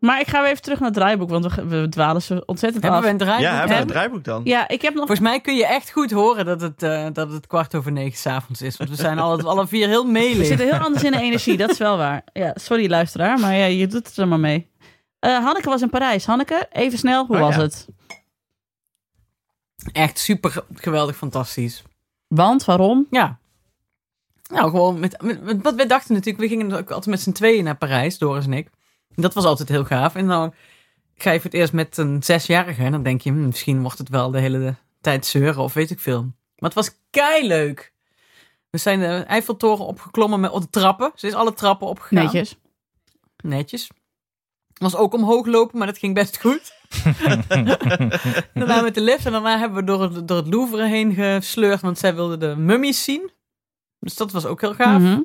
Maar ik ga weer even terug naar het draaiboek, want we, we dwalen zo ontzettend Hebben af. we een draaiboek? Ja, hebben we een draaiboek dan? Ja, ik heb nog... Volgens mij kun je echt goed horen dat het, eh, dat het kwart over negen s'avonds is. Want we zijn alle, alle vier heel We zitten heel anders in de energie, dat is wel waar. Ja, sorry luisteraar, maar ja, je doet het er maar mee. Eh, Hanneke was in Parijs. Hanneke, even snel, hoe Oh, was ja. het? Echt super geweldig fantastisch. Want, waarom? Ja. Nou, gewoon met, met, met- wat wij dachten natuurlijk. We gingen ook altijd met z'n tweeën naar Parijs, Doris en ik. En dat was altijd heel gaaf. En dan ga je voor het eerst met een zesjarige. En dan denk je, hm, misschien wordt het wel de hele tijd zeuren of weet ik veel. Maar het was kei leuk. We zijn de Eiffeltoren opgeklommen met op de trappen. Ze is alle trappen opgegaan. Netjes. Netjes. Was ook omhoog lopen, maar dat ging best goed. daarna met de lift en daarna hebben we door het, door het Louvre heen gesleurd, want zij wilde de mummies zien. Dus dat was ook heel gaaf. Mhm.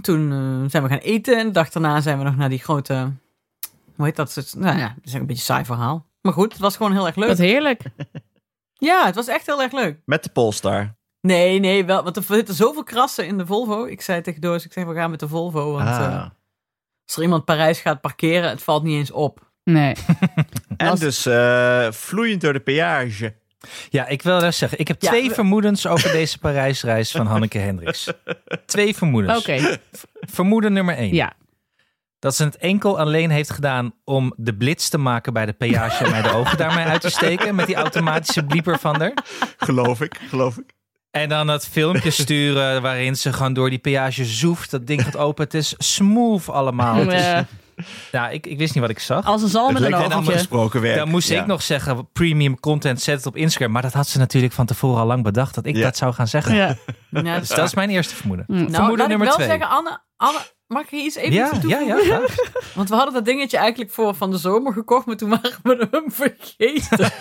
Toen eh, zijn we gaan eten en de dag daarna zijn we nog naar die grote, hoe heet dat? Nou ja, dat is een beetje een saai verhaal. Maar goed, het was gewoon heel erg leuk. Wat heerlijk. Ja, het was echt heel erg leuk. Met de Polestar. Nee, nee, wel, want er zitten zoveel krassen in de Volvo. Ik zei tegen Doris, ik zeg, we gaan met de Volvo, want Ah. eh, als er iemand Parijs gaat parkeren, het valt niet eens op. Nee. en als- dus eh, vloeiend door de peage. Ja, ik wil wel zeggen, ik heb Ja, twee we- vermoedens over deze Parijsreis van Hanneke Hendricks. Twee vermoedens. Oké, Vermoeden nummer één. ja. Dat ze het enkel alleen heeft gedaan om de blitz te maken bij de peage en mij de ogen daarmee uit te steken. Met die automatische blieper van haar. Geloof ik, geloof ik. En dan dat filmpje sturen waarin ze gewoon door die peage zoeft. Dat ding gaat open. Het is smooth allemaal. Het is, Ja, ik, ik wist niet wat ik zag. als een zalm met een werk. Dan moest Ja. ik nog zeggen, premium content, zet het op Instagram. Maar dat had ze natuurlijk van tevoren al lang bedacht, dat ik Ja. dat zou gaan zeggen. Ja. Ja, Dus dat is mijn eerste vermoeden. Mm. Nou, Vermoeden laat nummer ik wel twee. zeggen, Anne, Anne, mag ik hier iets even Ja, toe ja, ja. graag. Want we hadden dat dingetje eigenlijk voor van de zomer gekocht, maar toen waren we hem vergeten.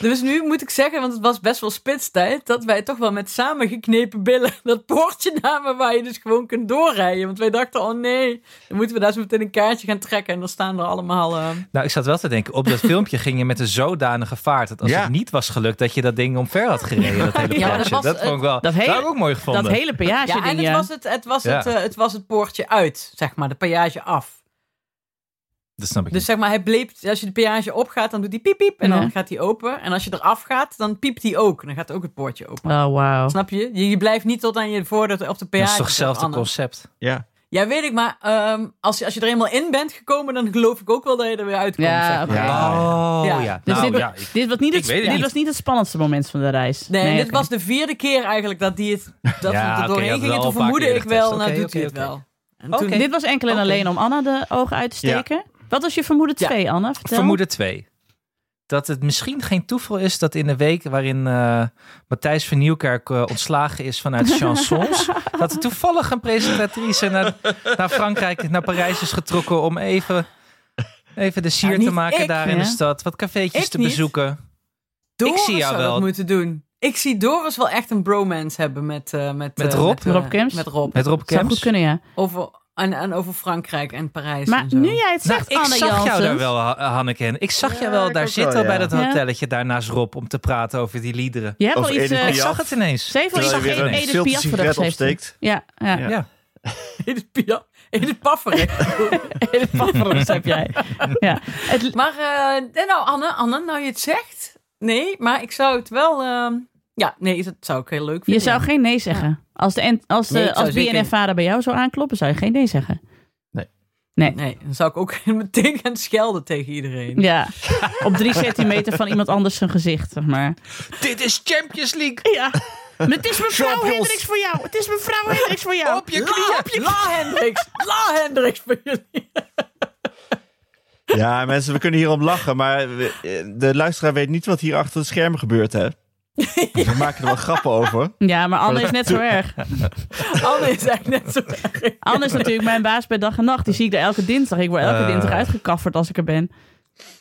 Dus nu moet ik zeggen, want het was best wel spitstijd, dat wij toch wel met samengeknepen billen dat poortje namen waar je dus gewoon kunt doorrijden. Want wij dachten, oh nee, dan moeten we daar zo meteen een kaartje gaan trekken en dan staan er allemaal... eh, Nou, ik zat wel te denken, op dat filmpje ging je met een zodanige vaart. Dat als Ja. het niet was gelukt, dat je dat ding omver had gereden. Dat hele Ja, dat was- dat vond ik wel. dat Dat, hele- heb ik ook mooi gevonden. Dat hele peage Ja, en het ja. was het, het, was Ja. het, eh, het was het poortje uit, zeg maar, de peage af. Dat snap ik Dus niet. zeg maar, hij bleep, als je de peage opgaat, dan doet hij piep piep en Ja. dan gaat hij open. En als je eraf gaat, dan piept hij ook. En dan gaat ook het poortje open. Oh, wauw. Snap je? je? je blijft niet tot aan je voordeur op de peage. Dat is toch hetzelfde concept? Ja. Ja, weet ik, maar ehm, als, je, als je er eenmaal in bent gekomen, dan geloof ik ook wel dat je er weer uitkomt. Ja, zeg maar. oké. Ja. Oh, Ja. ja. Dus Nou, dit, ja, ik- dit, was niet het, dit niet. was niet het spannendste moment van de reis. Nee, dit was de vierde keer eigenlijk dat die het dat Ja, we er doorheen gingen. wel Toen vermoedde ik wel, getest. nou doet hij het wel. En toen, Dit was enkel en alleen om Anna de ogen uit te steken. Wat was je vermoeden Ja. 2, Anne? Vertel. Vermoeden 2. Dat het misschien geen toeval is dat in de week waarin eh, Matthijs van Nieuwkerk eh, ontslagen is vanuit chansons, dat er toevallig een presentatrice naar, naar Frankrijk, naar Parijs is getrokken om even, even de sier Ja, te maken ik, daar in hè? de stad, wat cafeetjes Ik te niet. bezoeken. Doris ik zie jou zou wel. dat moeten doen. Ik zie Doris wel echt een bromance hebben met... eh, met, Met Rob? Met, Rob Kemps? Met Rob. Met Rob Zou goed kunnen, ja. Over, en, en over Frankrijk en Parijs Maar en zo. nu jij het Nou, zegt, ik Anne zag jou daar wel, Ha- Hanneke. Ik zag Ja, jou wel ik daar zitten wel, bij dat hotelletje daar naast Rob om te praten over die liederen. Jij hebt Of wel iets... Eh, Ik zag het ineens. Ze heeft wel iets je een Edith Piaf sigaret gedacht. opsteekt. Ja, ja. Ja. Ja. Edith Piaf. Edith Pafferik. Edith heb jij. Ja. Het, maar eh, nou Anne, Anne, nou je het zegt. Nee, maar ik zou het wel... ehm, ja, nee, dat zou ik heel leuk je vinden. zou geen nee zeggen. Als, de, als, de, Nee, als zeker- BNF-vader bij jou zou aankloppen, zou je geen nee zeggen. Nee. Nee. Nee, dan zou ik ook meteen gaan schelden tegen iedereen. Ja, op drie centimeter van iemand anders zijn gezicht, zeg maar. Dit is Champions League. Ja. Maar het is mevrouw Champions. Hendricks voor jou. Het is mevrouw Hendricks voor jou. Op je La, knieën. La Hendricks. La Hendricks voor jullie. Ja, mensen, we kunnen hierom lachen, maar de luisteraar weet niet wat hier achter de schermen gebeurt, hè? We maken er wel grappen over. Ja, maar Anne is net zo erg. Anne is echt net zo erg. Anne is natuurlijk mijn baas bij dag en nacht. Die zie ik daar elke dinsdag. Ik word elke Eh. dinsdag uitgekafferd als ik er ben.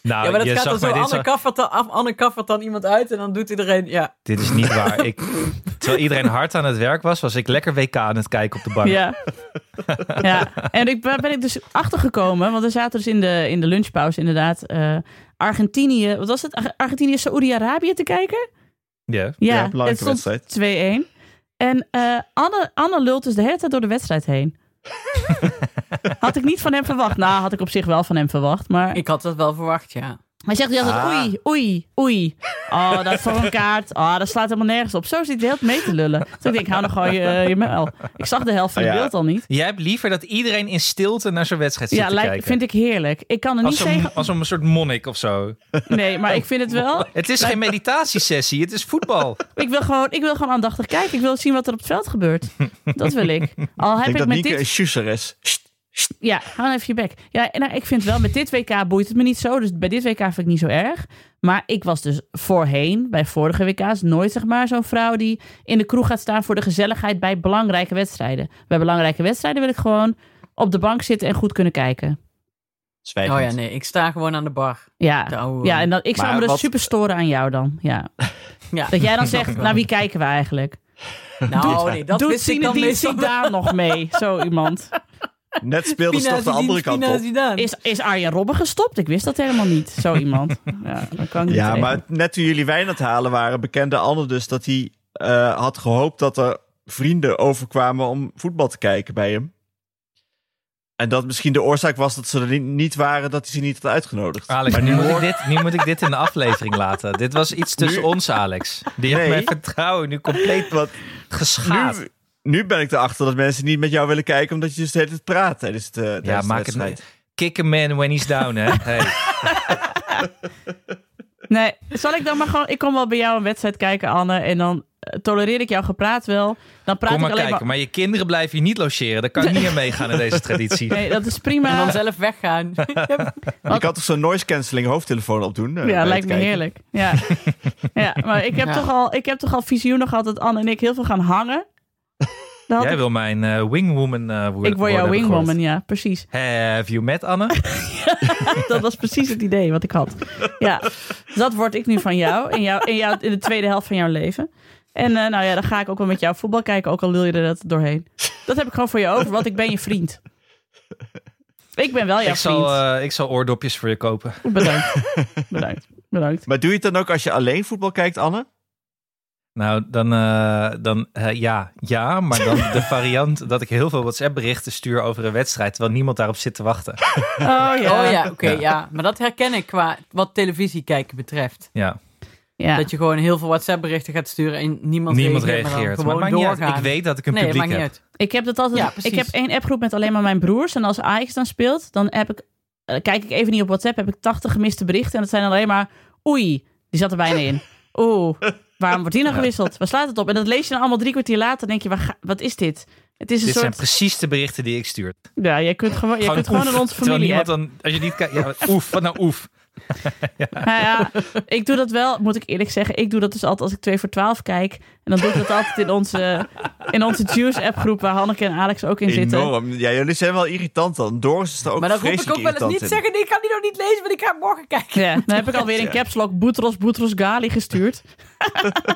Nou, Ja, maar dat je gaat zag dan zo. Anne kaffert, dan, af- Anne kaffert dan iemand uit en dan doet iedereen... Ja, Dit is niet waar. Ik, terwijl iedereen hard aan het werk was, was ik lekker WK aan het kijken op de bank. Ja. ja. En ik ben ben ik dus achtergekomen. Want we zaten dus in de, in de lunchpauze inderdaad. eh, Argentinië, wat was het? Ar- Argentinië, Saoedi-Arabië te kijken? Ja. Ja, Ja, het belangrijke stond wedstrijd. 2-1. En eh, Anne, Anne lult dus de hele tijd door de wedstrijd heen. had ik niet van hem verwacht. Nou, had ik op zich wel van hem verwacht. Maar ik had dat wel verwacht, ja. Hij zegt altijd Ah. oei, oei, oei. Oh, dat is voor een kaart. Oh, dat slaat helemaal nergens op. Zo zit hij tijd mee te lullen. Dus ik denk, hou nog gewoon je, je muil. Ik zag de helft van het ja. beeld al niet. Jij hebt liever dat iedereen in stilte naar zo'n wedstrijd zit Ja, te lijkt, kijken. vind ik heerlijk. Ik kan er niet als, een, zeggen... als een soort monnik of zo. Nee, maar ik vind het wel... Het is geen meditatiesessie, het is voetbal. Ik wil, gewoon, ik wil gewoon aandachtig kijken. Ik wil zien wat er op het veld gebeurt. Dat wil ik. Al Ik heb denk ik dat met Nieke dit... een schusser is. Ja, hou nou even je bek. Ja, en nou, ik vind wel, met dit WK boeit het me niet zo. Dus bij dit WK vind ik niet zo erg. Maar ik was dus voorheen, bij vorige WK's, nooit zeg maar zo'n vrouw die in de kroeg gaat staan voor de gezelligheid bij belangrijke wedstrijden. Bij belangrijke wedstrijden wil ik gewoon op de bank zitten en goed kunnen kijken. Zwijgend. Oh ja, nee, ik sta gewoon aan de bar. De Ja, oude- ja en dan, ik zou Maar me dus wat- super storen aan jou dan. Ja. Ja. Dat jij dan zegt, naar wie kijken we eigenlijk? Nou, nee, dat Doet wist ik dan Zidane nog mee? Zo iemand. Net speelde ze toch de andere kant op. Is, is Arjen Robben gestopt? Ik wist dat helemaal niet. Zo iemand. Ja, dat kan ik niet Ja, tegen. maar net toen jullie wijn aan het halen waren, bekende Anne dus dat hij eh, had gehoopt dat er vrienden overkwamen om voetbal te kijken bij hem. En dat misschien de oorzaak was dat ze er niet- niet waren, dat hij ze niet had uitgenodigd. Alex, maar nu moet, ik dit, nu moet ik dit in de aflevering laten. Dit was iets tussen Nu- ons, Alex. Die heeft Nee. mijn vertrouwen nu compleet Want geschaad. nu, nu ben ik erachter dat mensen niet met jou willen kijken omdat je dus de hele tijd praat tijdens de, tijdens Ja, de maak het wedstrijd. Kick a man when he's down, hè? Hey. Nee, zal ik dan maar gewoon... Ik kom wel bij jou een wedstrijd kijken, Anne. En dan eh, tolereer ik jouw gepraat wel. Dan praat Kom maar ik alleen kijken. Maar je kinderen blijven hier niet logeren. Daar kan ik niet meer meegaan in deze traditie. Nee, dat is prima. En dan zelf weggaan. Je kan toch zo'n noise cancelling hoofdtelefoon opdoen? eh, bij Ja, het lijkt me kijken? heerlijk. Ja, ja maar ik heb, Ja. toch al, ik heb toch al visioenen gehad dat Anne en ik heel veel gaan hangen. Jij ik, wil mijn eh, wingwoman eh, worden. ik word jouw wingwoman, ja, precies. Have you met Anne? Dat was precies het idee wat ik had. Ja, dat word ik nu van jou in, jou, in, jou, in de tweede helft van jouw leven. En eh, nou ja, dan ga ik ook wel met jou voetbal kijken, ook al lul je er dat doorheen. Dat heb ik gewoon voor je over, want ik ben je vriend. Ik ben wel jouw ik, zal, vriend. eh, ik zal oordopjes voor je kopen. Bedankt. Bedankt. Bedankt. Maar doe je het dan ook als je alleen voetbal kijkt, Anne? Nou, dan, eh, dan eh, ja, ja, maar dan de variant dat ik heel veel WhatsApp-berichten stuur over een wedstrijd, terwijl niemand daarop zit te wachten. Oh ja. Oh ja, oké, Ja. ja. Maar dat herken ik qua wat televisie kijken betreft. Ja, Ja. Dat je gewoon heel veel WhatsApp-berichten gaat sturen en niemand, niemand reageert. maar. Maar Gewoon het maakt niet uit. doorgaan. Ik weet dat ik een nee, publiek maakt niet heb. uit. Ik heb dat altijd. Ja, ik heb één appgroep met alleen maar mijn broers. En als Ajax dan speelt, dan heb ik, eh, kijk ik even niet op WhatsApp, heb ik 80 gemiste berichten. En dat zijn alleen maar, oei, die zat er bijna in. Oeh, waarom wordt die nou gewisseld? Waar slaat het op? En dat lees je dan allemaal drie kwartier later. Dan denk je, ga- wat is dit? Het is een Dit zijn precies de berichten die ik stuur. Ja, je kunt gewoon, je kunt gewoon in onze familie. dan, als je niet kijkt, ja, oef, wat nou oef. Nou ja, ik doe dat wel, moet ik eerlijk zeggen. Ik doe dat dus altijd als ik 2 voor 12 kijk. En dan doe ik dat altijd in onze, in onze Juice appgroep, waar Hanneke en Alex ook in zitten. Enorm. Ja, jullie zijn wel irritant dan. Doris is er ook Maar dan roep ik ook wel eens irritant niet in. zeggen, nee, ik ga die nog niet lezen, want ik ga morgen kijken. Ja, dan heb ik alweer in caps lock Boutros Boutros Gali gestuurd.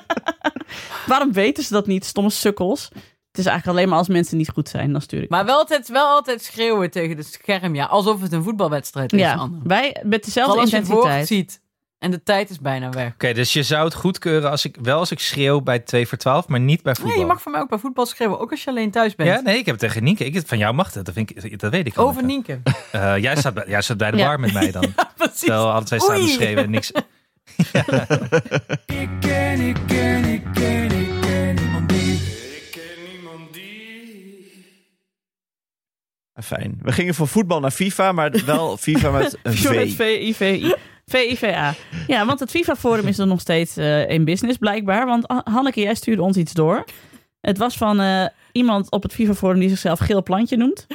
Waarom weten ze dat niet, stomme sukkels? Het is eigenlijk alleen maar als mensen niet goed zijn, dan stuur ik. Maar wel altijd, wel altijd schreeuwen tegen het scherm, ja. Alsof het een voetbalwedstrijd is, ja, Anne. wij met dezelfde Vooral als je het intensiteit. ziet en de tijd is bijna weg. Oké, dus je zou het goedkeuren als ik, wel als ik schreeuw bij 2 voor 12, maar niet bij voetbal. Nee, je mag voor mij ook bij voetbal schreeuwen, ook als je alleen thuis bent. Ja, nee, ik heb het tegen Nienke. Ik, van jou mag het, dat, vind ik, dat weet ik. Over Nienke. Nienke. Eh, jij, staat bij, jij staat bij de Ja. bar met mij dan. Precies. Terwijl alle twee staan te schreeuwen en niks. Ik ken, ik ken, ik ken Fijn. We gingen van voetbal naar FIFA, maar wel FIFA met een V. VIVI. VIVA. Ja, want het FIFA-forum is er nog steeds eh, in business, blijkbaar. Want Ha- Hanneke, jij stuurde ons iets door. Het was van eh, iemand op het FIFA-forum die zichzelf Geel Plantje noemt.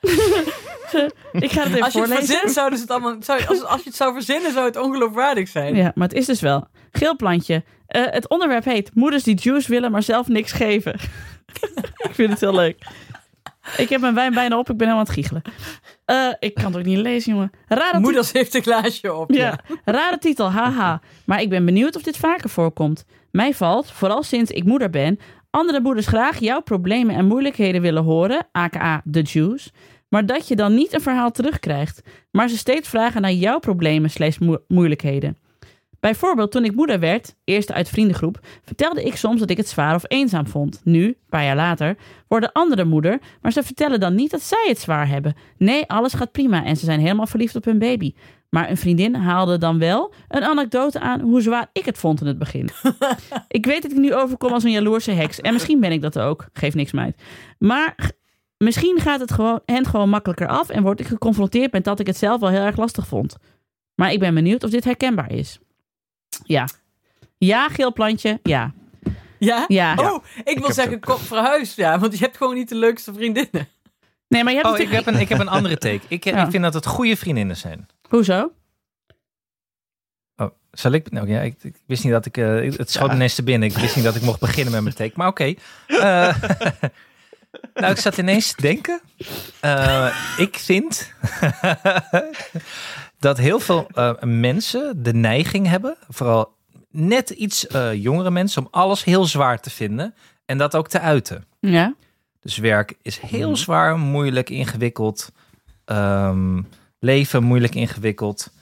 Ik ga het even Als je het zouden ze het allemaal... Zou, als, als je het zou verzinnen, zou het ongeloofwaardig zijn. Ja, maar het is dus wel. Geel plantje. Eh, het onderwerp heet Moeders die juice willen, maar zelf niks geven. ik vind het heel leuk. Ik heb mijn wijn bijna op, ik ben helemaal aan het giechelen. Eh, ik kan het ook niet lezen, jongen. Rare, Moeders heeft een glaasje op. Ja. ja, rare titel, haha. Maar ik ben benieuwd of dit vaker voorkomt. Mij valt, vooral sinds ik moeder ben, andere moeders graag jouw problemen en moeilijkheden willen horen, aka de juice. Maar dat je dan niet een verhaal terugkrijgt, maar ze steeds vragen naar jouw problemen slash moe- moeilijkheden. Bijvoorbeeld toen ik moeder werd, eerst uit vriendengroep, vertelde ik soms dat ik het zwaar of eenzaam vond. Nu, een paar jaar later, worden anderen moeder, maar ze vertellen dan niet dat zij het zwaar hebben. Nee, alles gaat prima en ze zijn helemaal verliefd op hun baby. Maar een vriendin haalde dan wel een anekdote aan hoe zwaar ik het vond in het begin. ik weet dat ik nu overkom als een jaloerse heks. En misschien ben ik dat ook. Geef niks meid. Maar misschien gaat het gewoon, hen gewoon makkelijker af en word ik geconfronteerd met dat ik het zelf wel heel erg lastig vond. Maar ik ben benieuwd of dit herkenbaar is. Ja. Ja, geel plantje. Ja. Ja? Ja. Oh, ik wil zeggen, kop verhuis. Ja, want je hebt gewoon niet de leukste vriendinnen. Nee, maar je hebt Oh, ik heb een, ik heb een andere take. Ik, Ja. ik vind dat het goede vriendinnen zijn. Hoezo? Oh, zal ik? Nou ja, ik, ik wist niet dat ik. eh, het schoot Ja. ineens te binnen. Ik wist niet dat ik mocht beginnen met mijn take. Maar oké. Eh, nou, ik zat ineens te denken. Eh, ik vind dat heel veel eh, mensen de neiging hebben, vooral net iets eh, jongere mensen, om alles heel zwaar te vinden en dat ook te uiten. Ja. Dus werk is heel zwaar, moeilijk, ingewikkeld. Ehm, leven moeilijk, ingewikkeld.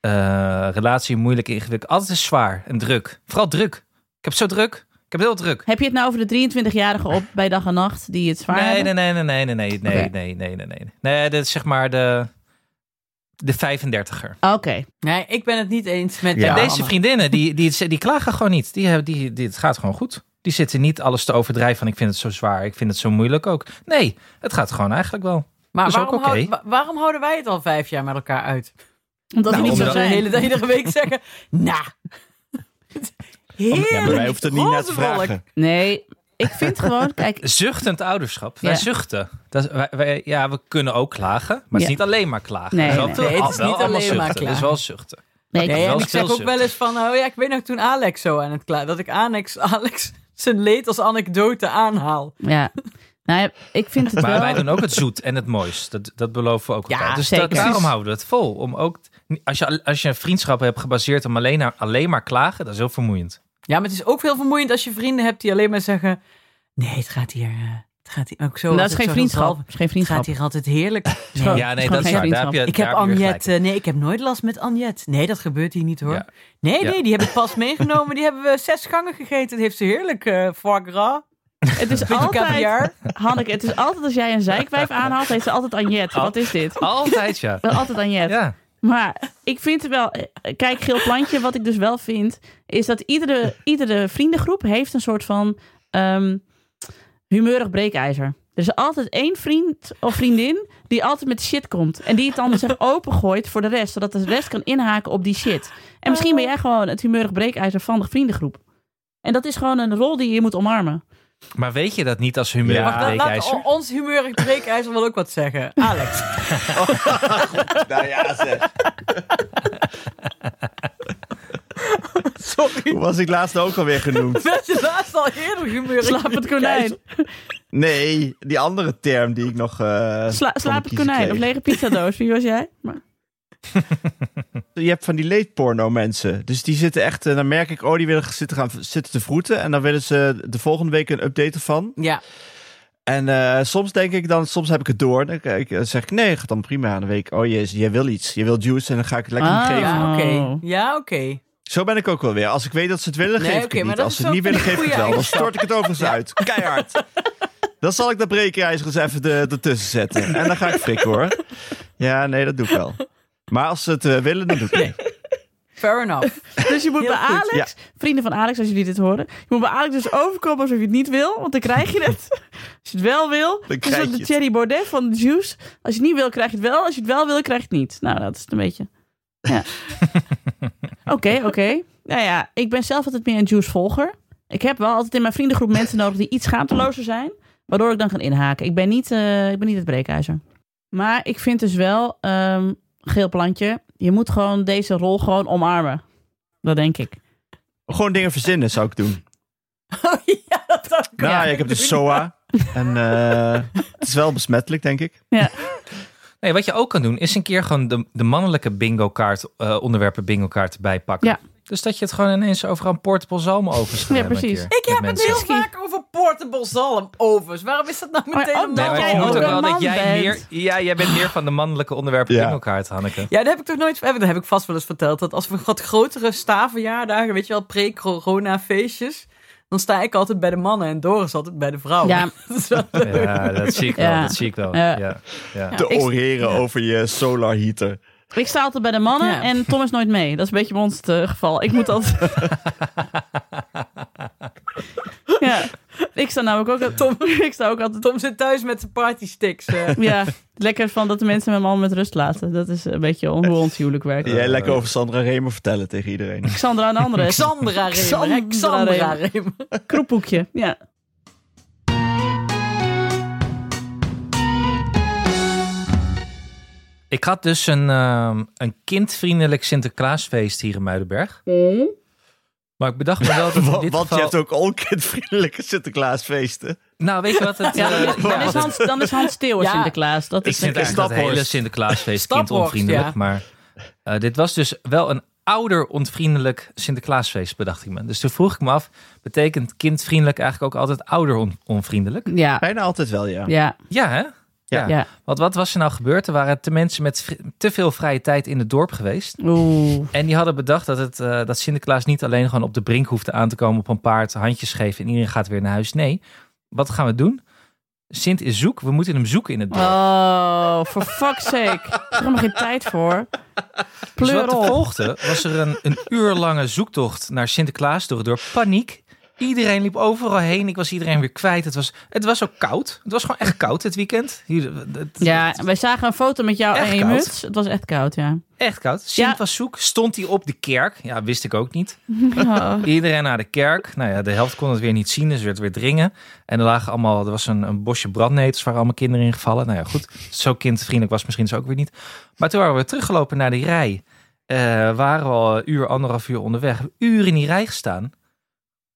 Eh, relatie moeilijk, ingewikkeld. Alles is zwaar en druk. Vooral druk. Ik heb zo druk. Ik heb heel druk. Heb je het nou over de 23-jarige op bij dag en nacht die het zwaar Nee, nee, nee, nee, nee, nee, nee, Oké. nee, nee, nee, nee. Nee, dat is zeg maar de, de 35er. Oké. Nee, ik ben het niet eens met Ja. Deze vriendinnen, die, die, die klagen gewoon niet. Die, hebben- die, die, het gaat gewoon goed. Die zitten niet alles te overdrijven van ik vind het zo zwaar, ik vind het zo moeilijk ook. Nee, het gaat gewoon eigenlijk wel. Maar waarom, houd- waarom houden wij het al vijf jaar met elkaar uit? Omdat Nou, we niet zo de zijn. hele dag iedere week zeggen, nou, heerlijk, Ja, maar wij hoeven er niet naar te vragen. Nee, ik vind gewoon, kijk, Zuchtend ouderschap. Wij Ja. zuchten. Dat, is- wij, wij- ja, we kunnen ook klagen, maar het Ja. is niet alleen maar klagen. Nee, het is wel nee. veel- Nee, het is wel niet alleen maar zuchten. Het is klagen. wel zuchten. nee, Nee, wel en ik zeg ook wel eens van, oh ja, ik weet nog toen Alex zo aan het klaar, dat ik Alex, Alex zijn leed als anekdote aanhaal. Ja. Nou, ja, ik vind het Maar wel... wij doen ook het zoet en het moois. Dat, dat beloven we ook Ja, elkaar. Dus zeker. da- daarom houden we het vol. Om ook, als, je, als je een vriendschap hebt gebaseerd om alleen, alleen maar klagen, dat is heel vermoeiend. Ja, maar het is ook heel vermoeiend als je vrienden hebt die alleen maar zeggen... Nee, het gaat hier... eh, het gaat hier ook zo. dat is geen vriendschap. is geen Het gaat vriendschap. hier altijd heerlijk. Nee. Ja, nee, dat is geen waar. Daar heb je, Ik heb Anjet. eh, nee, ik heb nooit last met Anjet. Nee, dat gebeurt hier niet hoor. Ja. Nee, Ja. nee, die heb ik pas meegenomen. Die hebben we zes gangen gegeten. Dat heeft ze heerlijk. eh foie gras, Het is altijd... Hanneke, het is altijd als jij een zeikwijf aanhaalt, heeft ze altijd Anjet. Wat is dit? Altijd, ja. Wel altijd Anjet. Ja, Maar ik vind het wel... eh, Kijk, Geel Plantje, wat ik dus wel vind... is dat iedere, iedere vriendengroep heeft een soort van... ehm humeurig breekijzer. Er is altijd één vriend of vriendin die altijd met shit komt. En die het dan zeg opengooit voor de rest. Zodat de rest kan inhaken op die shit. En misschien ben jij gewoon het humeurig breekijzer van de vriendengroep. En dat is gewoon een rol die je moet omarmen. Maar weet je dat niet als humeur Ja. Breekijzer? ons humeurig breekijzer wil ook wat zeggen. Alex. Nou ja, zeg. Sorry. Hoe was ik laatst ook alweer genoemd? Werd je laatst al eerder humeurig Slaap het konijn. Nee, die andere term die ik nog... eh, Sla, van slaap het konijn of lege pizzadoos. Wie was jij? Maar, Je hebt van die leedporno mensen. Dus die zitten echt... eh, Dan merk ik, oh, die willen zitten, gaan, zitten te vroeten. En dan willen ze de volgende week een update ervan. Ja. En eh, soms denk ik dan, soms heb ik het door. Dan, zeg ik, nee, gaat dan prima aan de week. Oh jezus, jij wil iets. Je wil juice en dan ga ik het lekker niet Ah. geven. Ja, oké. Oh. Ja, oké. Zo ben ik ook wel weer. Als ik weet dat ze het willen, Nee, geef ik het niet. Als ze het niet willen, geef ik het wel. Dan stort ik het overigens uit. Keihard. Dan zal ik dat breekijzer eens even de- ertussen zetten. En dan ga ik frikken hoor. Ja, nee, dat doe ik wel. Maar als ze het eh, willen, dan doe ik het niet. Fair enough. Dus je moet Heel bij goed, Alex, vrienden van Alex, als jullie dit horen, je moet bij Alex dus overkomen alsof je het niet wil, want dan krijg je het. Als je het wel wil, Dan dus krijg dat je de. Thierry Baudet van de Juice. Als je het niet wil, krijg je het wel. Als je het wel wil, krijg je het niet. Nou, dat is het een beetje. Ja. Oké, oké. Nou ja, ik ben zelf altijd meer een Juice-volger. Ik heb wel altijd in mijn vriendengroep mensen nodig die iets schaamtelozer zijn, waardoor ik dan kan inhaken. Ik ben niet, eh, ik ben niet het breekijzer. Maar ik vind dus wel, ehm, geel plantje, je moet gewoon deze rol gewoon omarmen. Dat denk ik. Gewoon dingen verzinnen zou ik doen. Oh ja, dat ook. Nou, ja, ik heb de SOA. En eh, het is wel besmettelijk, denk ik. Nee, wat je ook kan doen, is een keer gewoon de, de mannelijke bingo kaart, eh, onderwerpen bingo kaart erbij pakken. Ja. Dus dat je het gewoon ineens over een portable zalmovens gaat Ja, precies. Ik heb het heel vaak over portable zalmovens. Waarom is dat nou Maar meteen ook een dat Nee, maar jij ook wel dat jij bent. meer, ja, jij bent meer van de mannelijke onderwerpen Ja. bingo kaart, Hanneke. Ja, dat heb ik toch nooit... Dat heb ik vast wel eens verteld. Dat als we wat grotere staverjaardagen, weet je wel, pre-corona feestjes... Dan sta ik altijd bij de mannen en Doris altijd bij de vrouwen. Ja. Ja, dat zie ik wel. Ja. Dat zie ik wel. Ja. Ja. Te oreren over je solar heater. Ik sta altijd bij de mannen Ja. en Tom is nooit mee. Dat is een beetje bij ons het eh, geval. Ik moet altijd... ja, ik sta namelijk ook altijd... Tom, ik sta ook altijd... Tom zit thuis met zijn partysticks. eh. Ja, lekker van dat de mensen mijn man met rust laten. Dat is een beetje hoe ons huwelijk werkt. Jij lekker over Sandra Remer vertellen tegen iedereen. Xandra en andere. Xandra Remer. hè? Xandra Xandra Remer. Remer. Kroephoekje, ja. Ik had dus een, ehm, een kindvriendelijk Sinterklaasfeest hier in Muidenberg. Maar ik bedacht me wel dat in dit want geval... je hebt ook onkindvriendelijke Sinterklaasfeesten. Nou, weet je wat het... Ja, eh, dan, is Hans, dan is Hans Ja. Sinterklaas. Dat is dat Staphorst. hele Sinterklaasfeest kindonvriendelijk. ja. Maar eh, dit was dus wel een ouder-onvriendelijk Sinterklaasfeest, bedacht ik me. Dus toen vroeg ik me af, betekent kindvriendelijk eigenlijk ook altijd ouder-onvriendelijk? Ja, Bijna altijd wel, ja. ja, Ja, hè? Ja. ja. Want wat was er nou gebeurd? Er waren te mensen met te veel vrije tijd in het dorp geweest. Oeh. En die hadden bedacht dat, het, eh, dat Sinterklaas niet alleen gewoon op de brink hoefde aan te komen op een paard, handjes geven en iedereen gaat weer naar huis. Nee, wat gaan we doen? Sint is zoek, we moeten hem zoeken in het dorp. Oh, for fuck's sake. Er helemaal geen tijd voor. Dus wat er op. volgde, was er een, een uur lange zoektocht naar Sinterklaas door het dorp. Paniek. Iedereen liep overal heen. Ik was iedereen weer kwijt. Het was, het was ook koud. Het was gewoon echt koud dit weekend. Hier, het- Ja, het- wij zagen een foto met jou en je koud. muts. Het was echt koud, ja. echt koud. Sint Ja. was zoek. Stond hij op de kerk? Ja, wist ik ook niet. Oh. Iedereen naar de kerk. Nou ja, de helft kon het weer niet zien, dus werd weer dringen. En er lagen allemaal, er was een, een bosje brandnetels waar allemaal kinderen in gevallen. Nou ja, goed. Zo kindvriendelijk was misschien dus ook weer niet. Maar toen waren we teruggelopen naar die rij. Eh, waren we al een uur, anderhalf uur onderweg. Uren in die rij gestaan.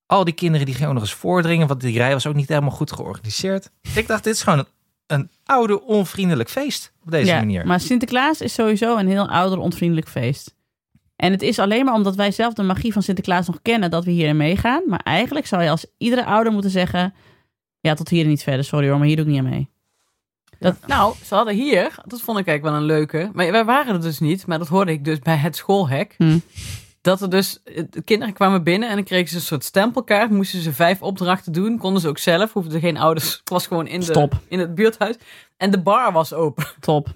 Al die kinderen die gingen ook nog eens voordringen, want die rij was ook niet helemaal goed georganiseerd. Ik dacht, dit is gewoon een, een oude, onvriendelijk feest op deze ja, manier. Maar Sinterklaas is sowieso een heel ouder-onvriendelijk feest. En het is alleen maar omdat wij zelf de magie van Sinterklaas nog kennen dat we hierin meegaan. Maar eigenlijk zou je als iedere ouder moeten zeggen: Ja, tot hier en niet verder, sorry hoor, maar hier doe ik niet aan mee. Nou, ze hadden hier, dat vond ik eigenlijk wel een leuke. Maar wij waren er dus niet, maar dat hoorde ik dus bij het schoolhek. Hm. Dat er dus, eh, de kinderen kwamen binnen en dan kregen ze een soort stempelkaart. Moesten ze vijf opdrachten doen. Konden ze ook zelf, hoefden geen ouders. Het was gewoon in, de, Stop. in het buurthuis. En de bar was open. Top.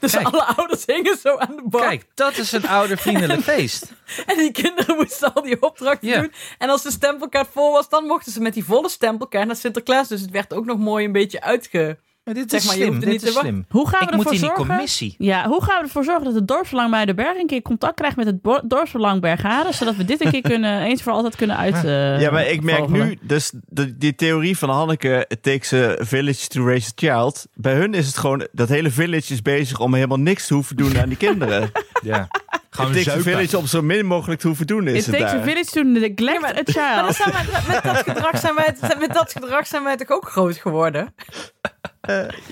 Dus Kijk. alle ouders hingen zo aan de bar. Kijk, dat is een oudervriendelijk feest. En die kinderen moesten al die opdrachten doen. En als de stempelkaart vol was, dan mochten ze met die volle stempelkaart naar Sinterklaas. Dus het werd ook nog mooi een beetje uitge... Maar dit Zeg is maar, je slim, dit niet is te slim. Hoe gaan we Ik moet ervoor in die zorgen? commissie. Ja, hoe gaan we ervoor zorgen dat het dorpsbelang Muidenberg een keer contact krijgt met het dorpsbelang Bergharen, zodat we dit een keer kunnen, eens voor altijd kunnen uit. eh, ja, maar ik merk vogelen. nu, dus de, die theorie van Hanneke, it takes a village to raise a child. Bij hun is het gewoon, dat hele village is bezig om helemaal niks te hoeven doen aan die kinderen. Ja. Het Gewoon takes a zuipen. village om zo min mogelijk te hoeven doen, is It het takes a daar. village to neglect a Maar child. wij- met, dat gedrag zijn wij, met dat gedrag zijn wij toch ook groot geworden?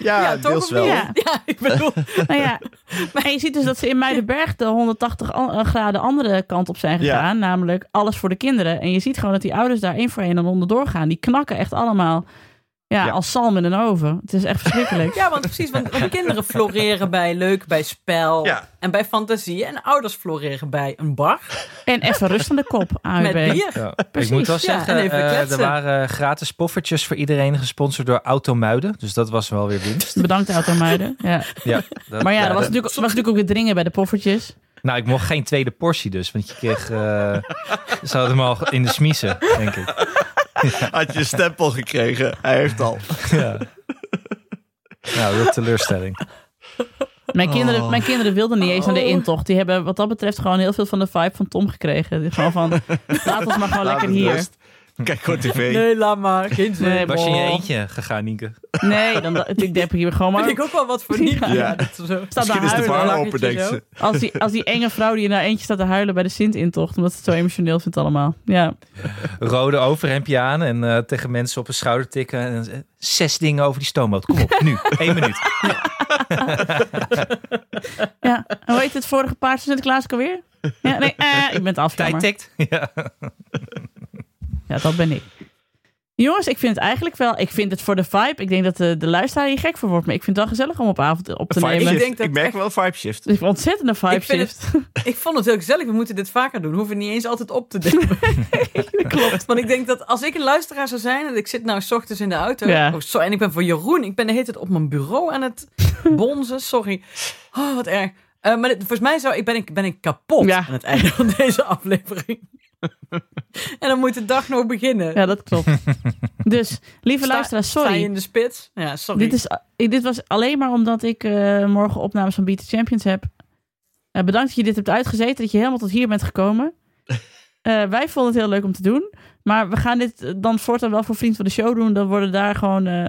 Ja, toch deels wel. Ja. Ja, ik bedoel... Nou ja, en je ziet dus dat ze in Muidenberg de 180 an- graden andere kant op zijn Ja. gegaan. Namelijk alles voor de kinderen. En je ziet gewoon dat die ouders daar één voor één onderdoor gaan. Die knakken echt allemaal ja, Ja. als zalm in een oven. Het is echt verschrikkelijk. Ja, want precies, want, want kinderen floreren bij leuk, bij spel Ja. en bij fantasie. En ouders floreren bij een bar En even rust aan de kop, AUB. met bier. Ja, ik moet wel zeggen, eh, er waren gratis poffertjes voor iedereen gesponsord door Automuiden. Dus dat was wel weer winst. Bedankt, Automuiden. Ja. Ja, dat- Maar ja, ja, dat was, dat- natuurlijk, was natuurlijk ook weer dringen bij de poffertjes. Nou, ik mocht geen tweede portie dus, want je kreeg... eh ze hadden hem al in de smiezen, denk ik. Had je een stempel gekregen? Hij heeft al. Ja. Nou, wat teleurstelling. Mijn, kinderen, Oh. mijn kinderen wilden niet eens aan de Oh. intocht. Die hebben wat dat betreft gewoon heel veel van de vibe van Tom gekregen. Die Gewoon van, laat ons maar gewoon Laat lekker hier. rust. Kijk gewoon tv. Nee, laat maar. Geen zin. Nee, Was je in je boh. eentje gegaan, Nienke? Nee, dan, da- ik denk hier gewoon Vind maar... ik ook wel wat voor niet. Ja. Ja. dat zo. Staat daar Misschien is de open, denkt ze. Als die, als die enge vrouw die in haar eentje staat te huilen bij de Sint-intocht. Omdat ze het zo emotioneel vindt allemaal. Ja. Rode overhemdje aan en eh, tegen mensen op een schouder tikken. En, eh, zes dingen over die stoomboot. Kom op, nu. Eén minuut. ja. En hoe heet het vorige paard van Sinterklaas ook alweer? Ja, nee, eh, ik ben het Tijd afkammer. tikt. Ja. Ja, dat ben ik. Jongens, ik vind het eigenlijk wel... Ik vind het voor de vibe... Ik denk dat de, de luisteraar hier gek voor wordt. Maar ik vind het wel gezellig om op avond op te Vibe nemen. shift. denk dat ik merk echt- wel vibe shift. Dus een ontzettende vibe Ik shift. Ik vond het heel gezellig. We moeten dit vaker doen. We hoeven niet eens altijd op te nemen. Klopt. Want ik denk dat als ik een luisteraar zou zijn... en ik zit nou s ochtends in de auto... Ja. Oh, sorry, en ik ben voor Jeroen. Ik ben de hele tijd op mijn bureau aan het bonzen. Sorry. Oh, wat erg. Eh, maar dit- volgens mij zou, ik ben, ik, ben ik kapot Ja. aan het einde van deze aflevering. en dan moet de dag nog beginnen. Ja, dat klopt. Dus, lieve Sta- luisteraars, Sta je sorry. in de spits? Ja, sorry. Dit, is, eh, dit was alleen maar omdat ik eh, morgen opnames van Beat the Champions heb. Eh, bedankt dat je dit hebt uitgezeten, dat je helemaal tot hier bent gekomen. Eh, wij vonden het heel leuk om te doen. Maar we gaan dit dan voortaan wel voor Vriend van de Show doen. Dan worden daar gewoon... eh,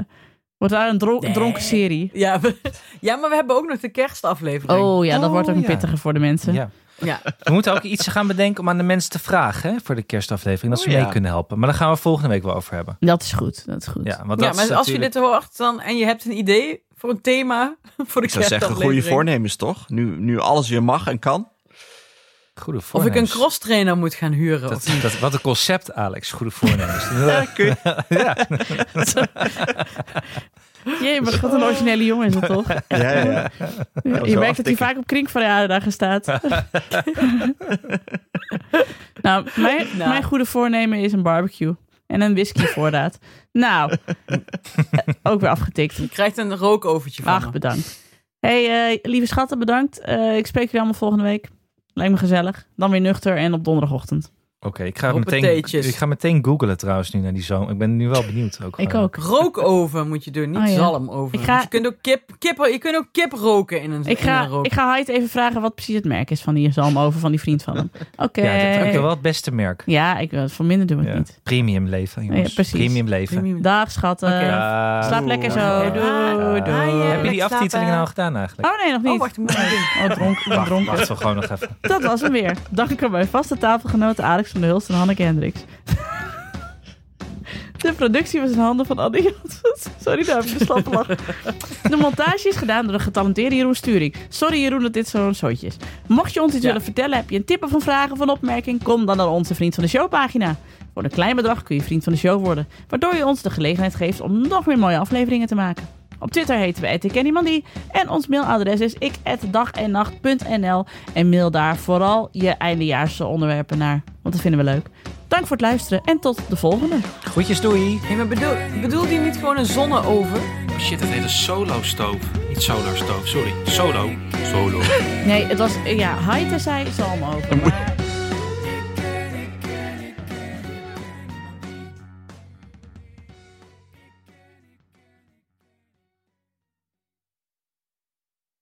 wordt daar een Nee. dronken serie. Ja, we- ja, maar we hebben ook nog de kerstaflevering. Oh ja, dat Oh, wordt ook een ja. pittige voor de mensen. Ja. Ja. We moeten ook iets gaan bedenken om aan de mensen te vragen hè, voor de kerstaflevering. Dat ze Oh, ja. mee kunnen helpen. Maar daar gaan we volgende week wel over hebben. Dat is goed, dat is goed. Ja, want Ja, dat maar is als je dit hoort dan, en je hebt een idee voor een thema voor de Ik zou zeggen, goede voornemens toch? Nu, nu alles weer mag en kan. Goede Of ik een voornemens. crosstrainer moet gaan huren. Dat, of niet. dat, wat een concept, Alex. Goede voornemens. Ja, kun je- ja. Jee, maar wat een originele jongen is dat toch? ja, ja, ja. Je merkt dat hij vaak op kringverjaardagen staat. nou, mijn, Nou. mijn goede voornemen is een barbecue. En een whisky voorraad. Nou, eh, ook weer afgetikt. Je krijgt een rookovertje van Ach, me. bedankt. hey, eh, lieve schatten, bedankt. Eh, ik spreek jullie allemaal volgende week. Lijkt me gezellig. Dan weer nuchter en op donderdagochtend. Oké, ik, ga meteen, ik ga meteen googlen trouwens nu naar die zomer. Ik ben nu wel benieuwd. Ook Ik ook. Rookoven moet je doen, niet Oh, ja. zalmoven. Ik ga- Dus je, kunt ook kip, kip, je kunt ook kip roken in een, Ik in een ga, rook. ik ga Hyde even vragen wat precies het merk is van die zalmoven van die vriend van hem. Oké. Ja, dat is ook wel het beste merk. Ja, ik, voor minder doen we het Ja. niet. Premium leven, jongens. Ja, precies. Premium leven. Premium. Dag, schatten. Ja. Slaap lekker zo. Doei, Ah, doei. ah, ja. Heb je die aftiteling nou gedaan eigenlijk? Oh nee, nog niet. Oh, wacht, ik moet het doen. Oh, dronk, ik ben Wacht, dronken. wacht, gewoon nog even. Dat was hem weer. Dank aan mijn vaste tafelgenoten Alex van der Hulst en Hanneke Hendricks. De productie was in handen van Janssens. Sorry, daar heb ik de slappe lach. De montage is gedaan door de getalenteerde Jeroen Sturing. Sorry Jeroen dat dit zo'n zootje is. Mocht je ons iets Ja. willen vertellen, heb je een tip of een vraag of een opmerking, kom dan naar onze Vriend van de Show pagina. Voor een klein bedrag kun je Vriend van de Show worden, waardoor je ons de gelegenheid geeft om nog meer mooie afleveringen te maken. Op Twitter heten we @ikkenniemandie en ons mailadres is ik@dagennacht.nl en mail daar vooral je eindejaarse onderwerpen naar, want dat vinden we leuk. Dank voor het luisteren en tot de volgende. Groetjes, doei. Hey, maar bedoel, bedoelt hij niet gewoon een zonneoven? Oh shit, het heet een solo-stoof. Niet solar-stoof, sorry. Solo. Solo. Nee, het was, ja, Haite zei zalm over. Maar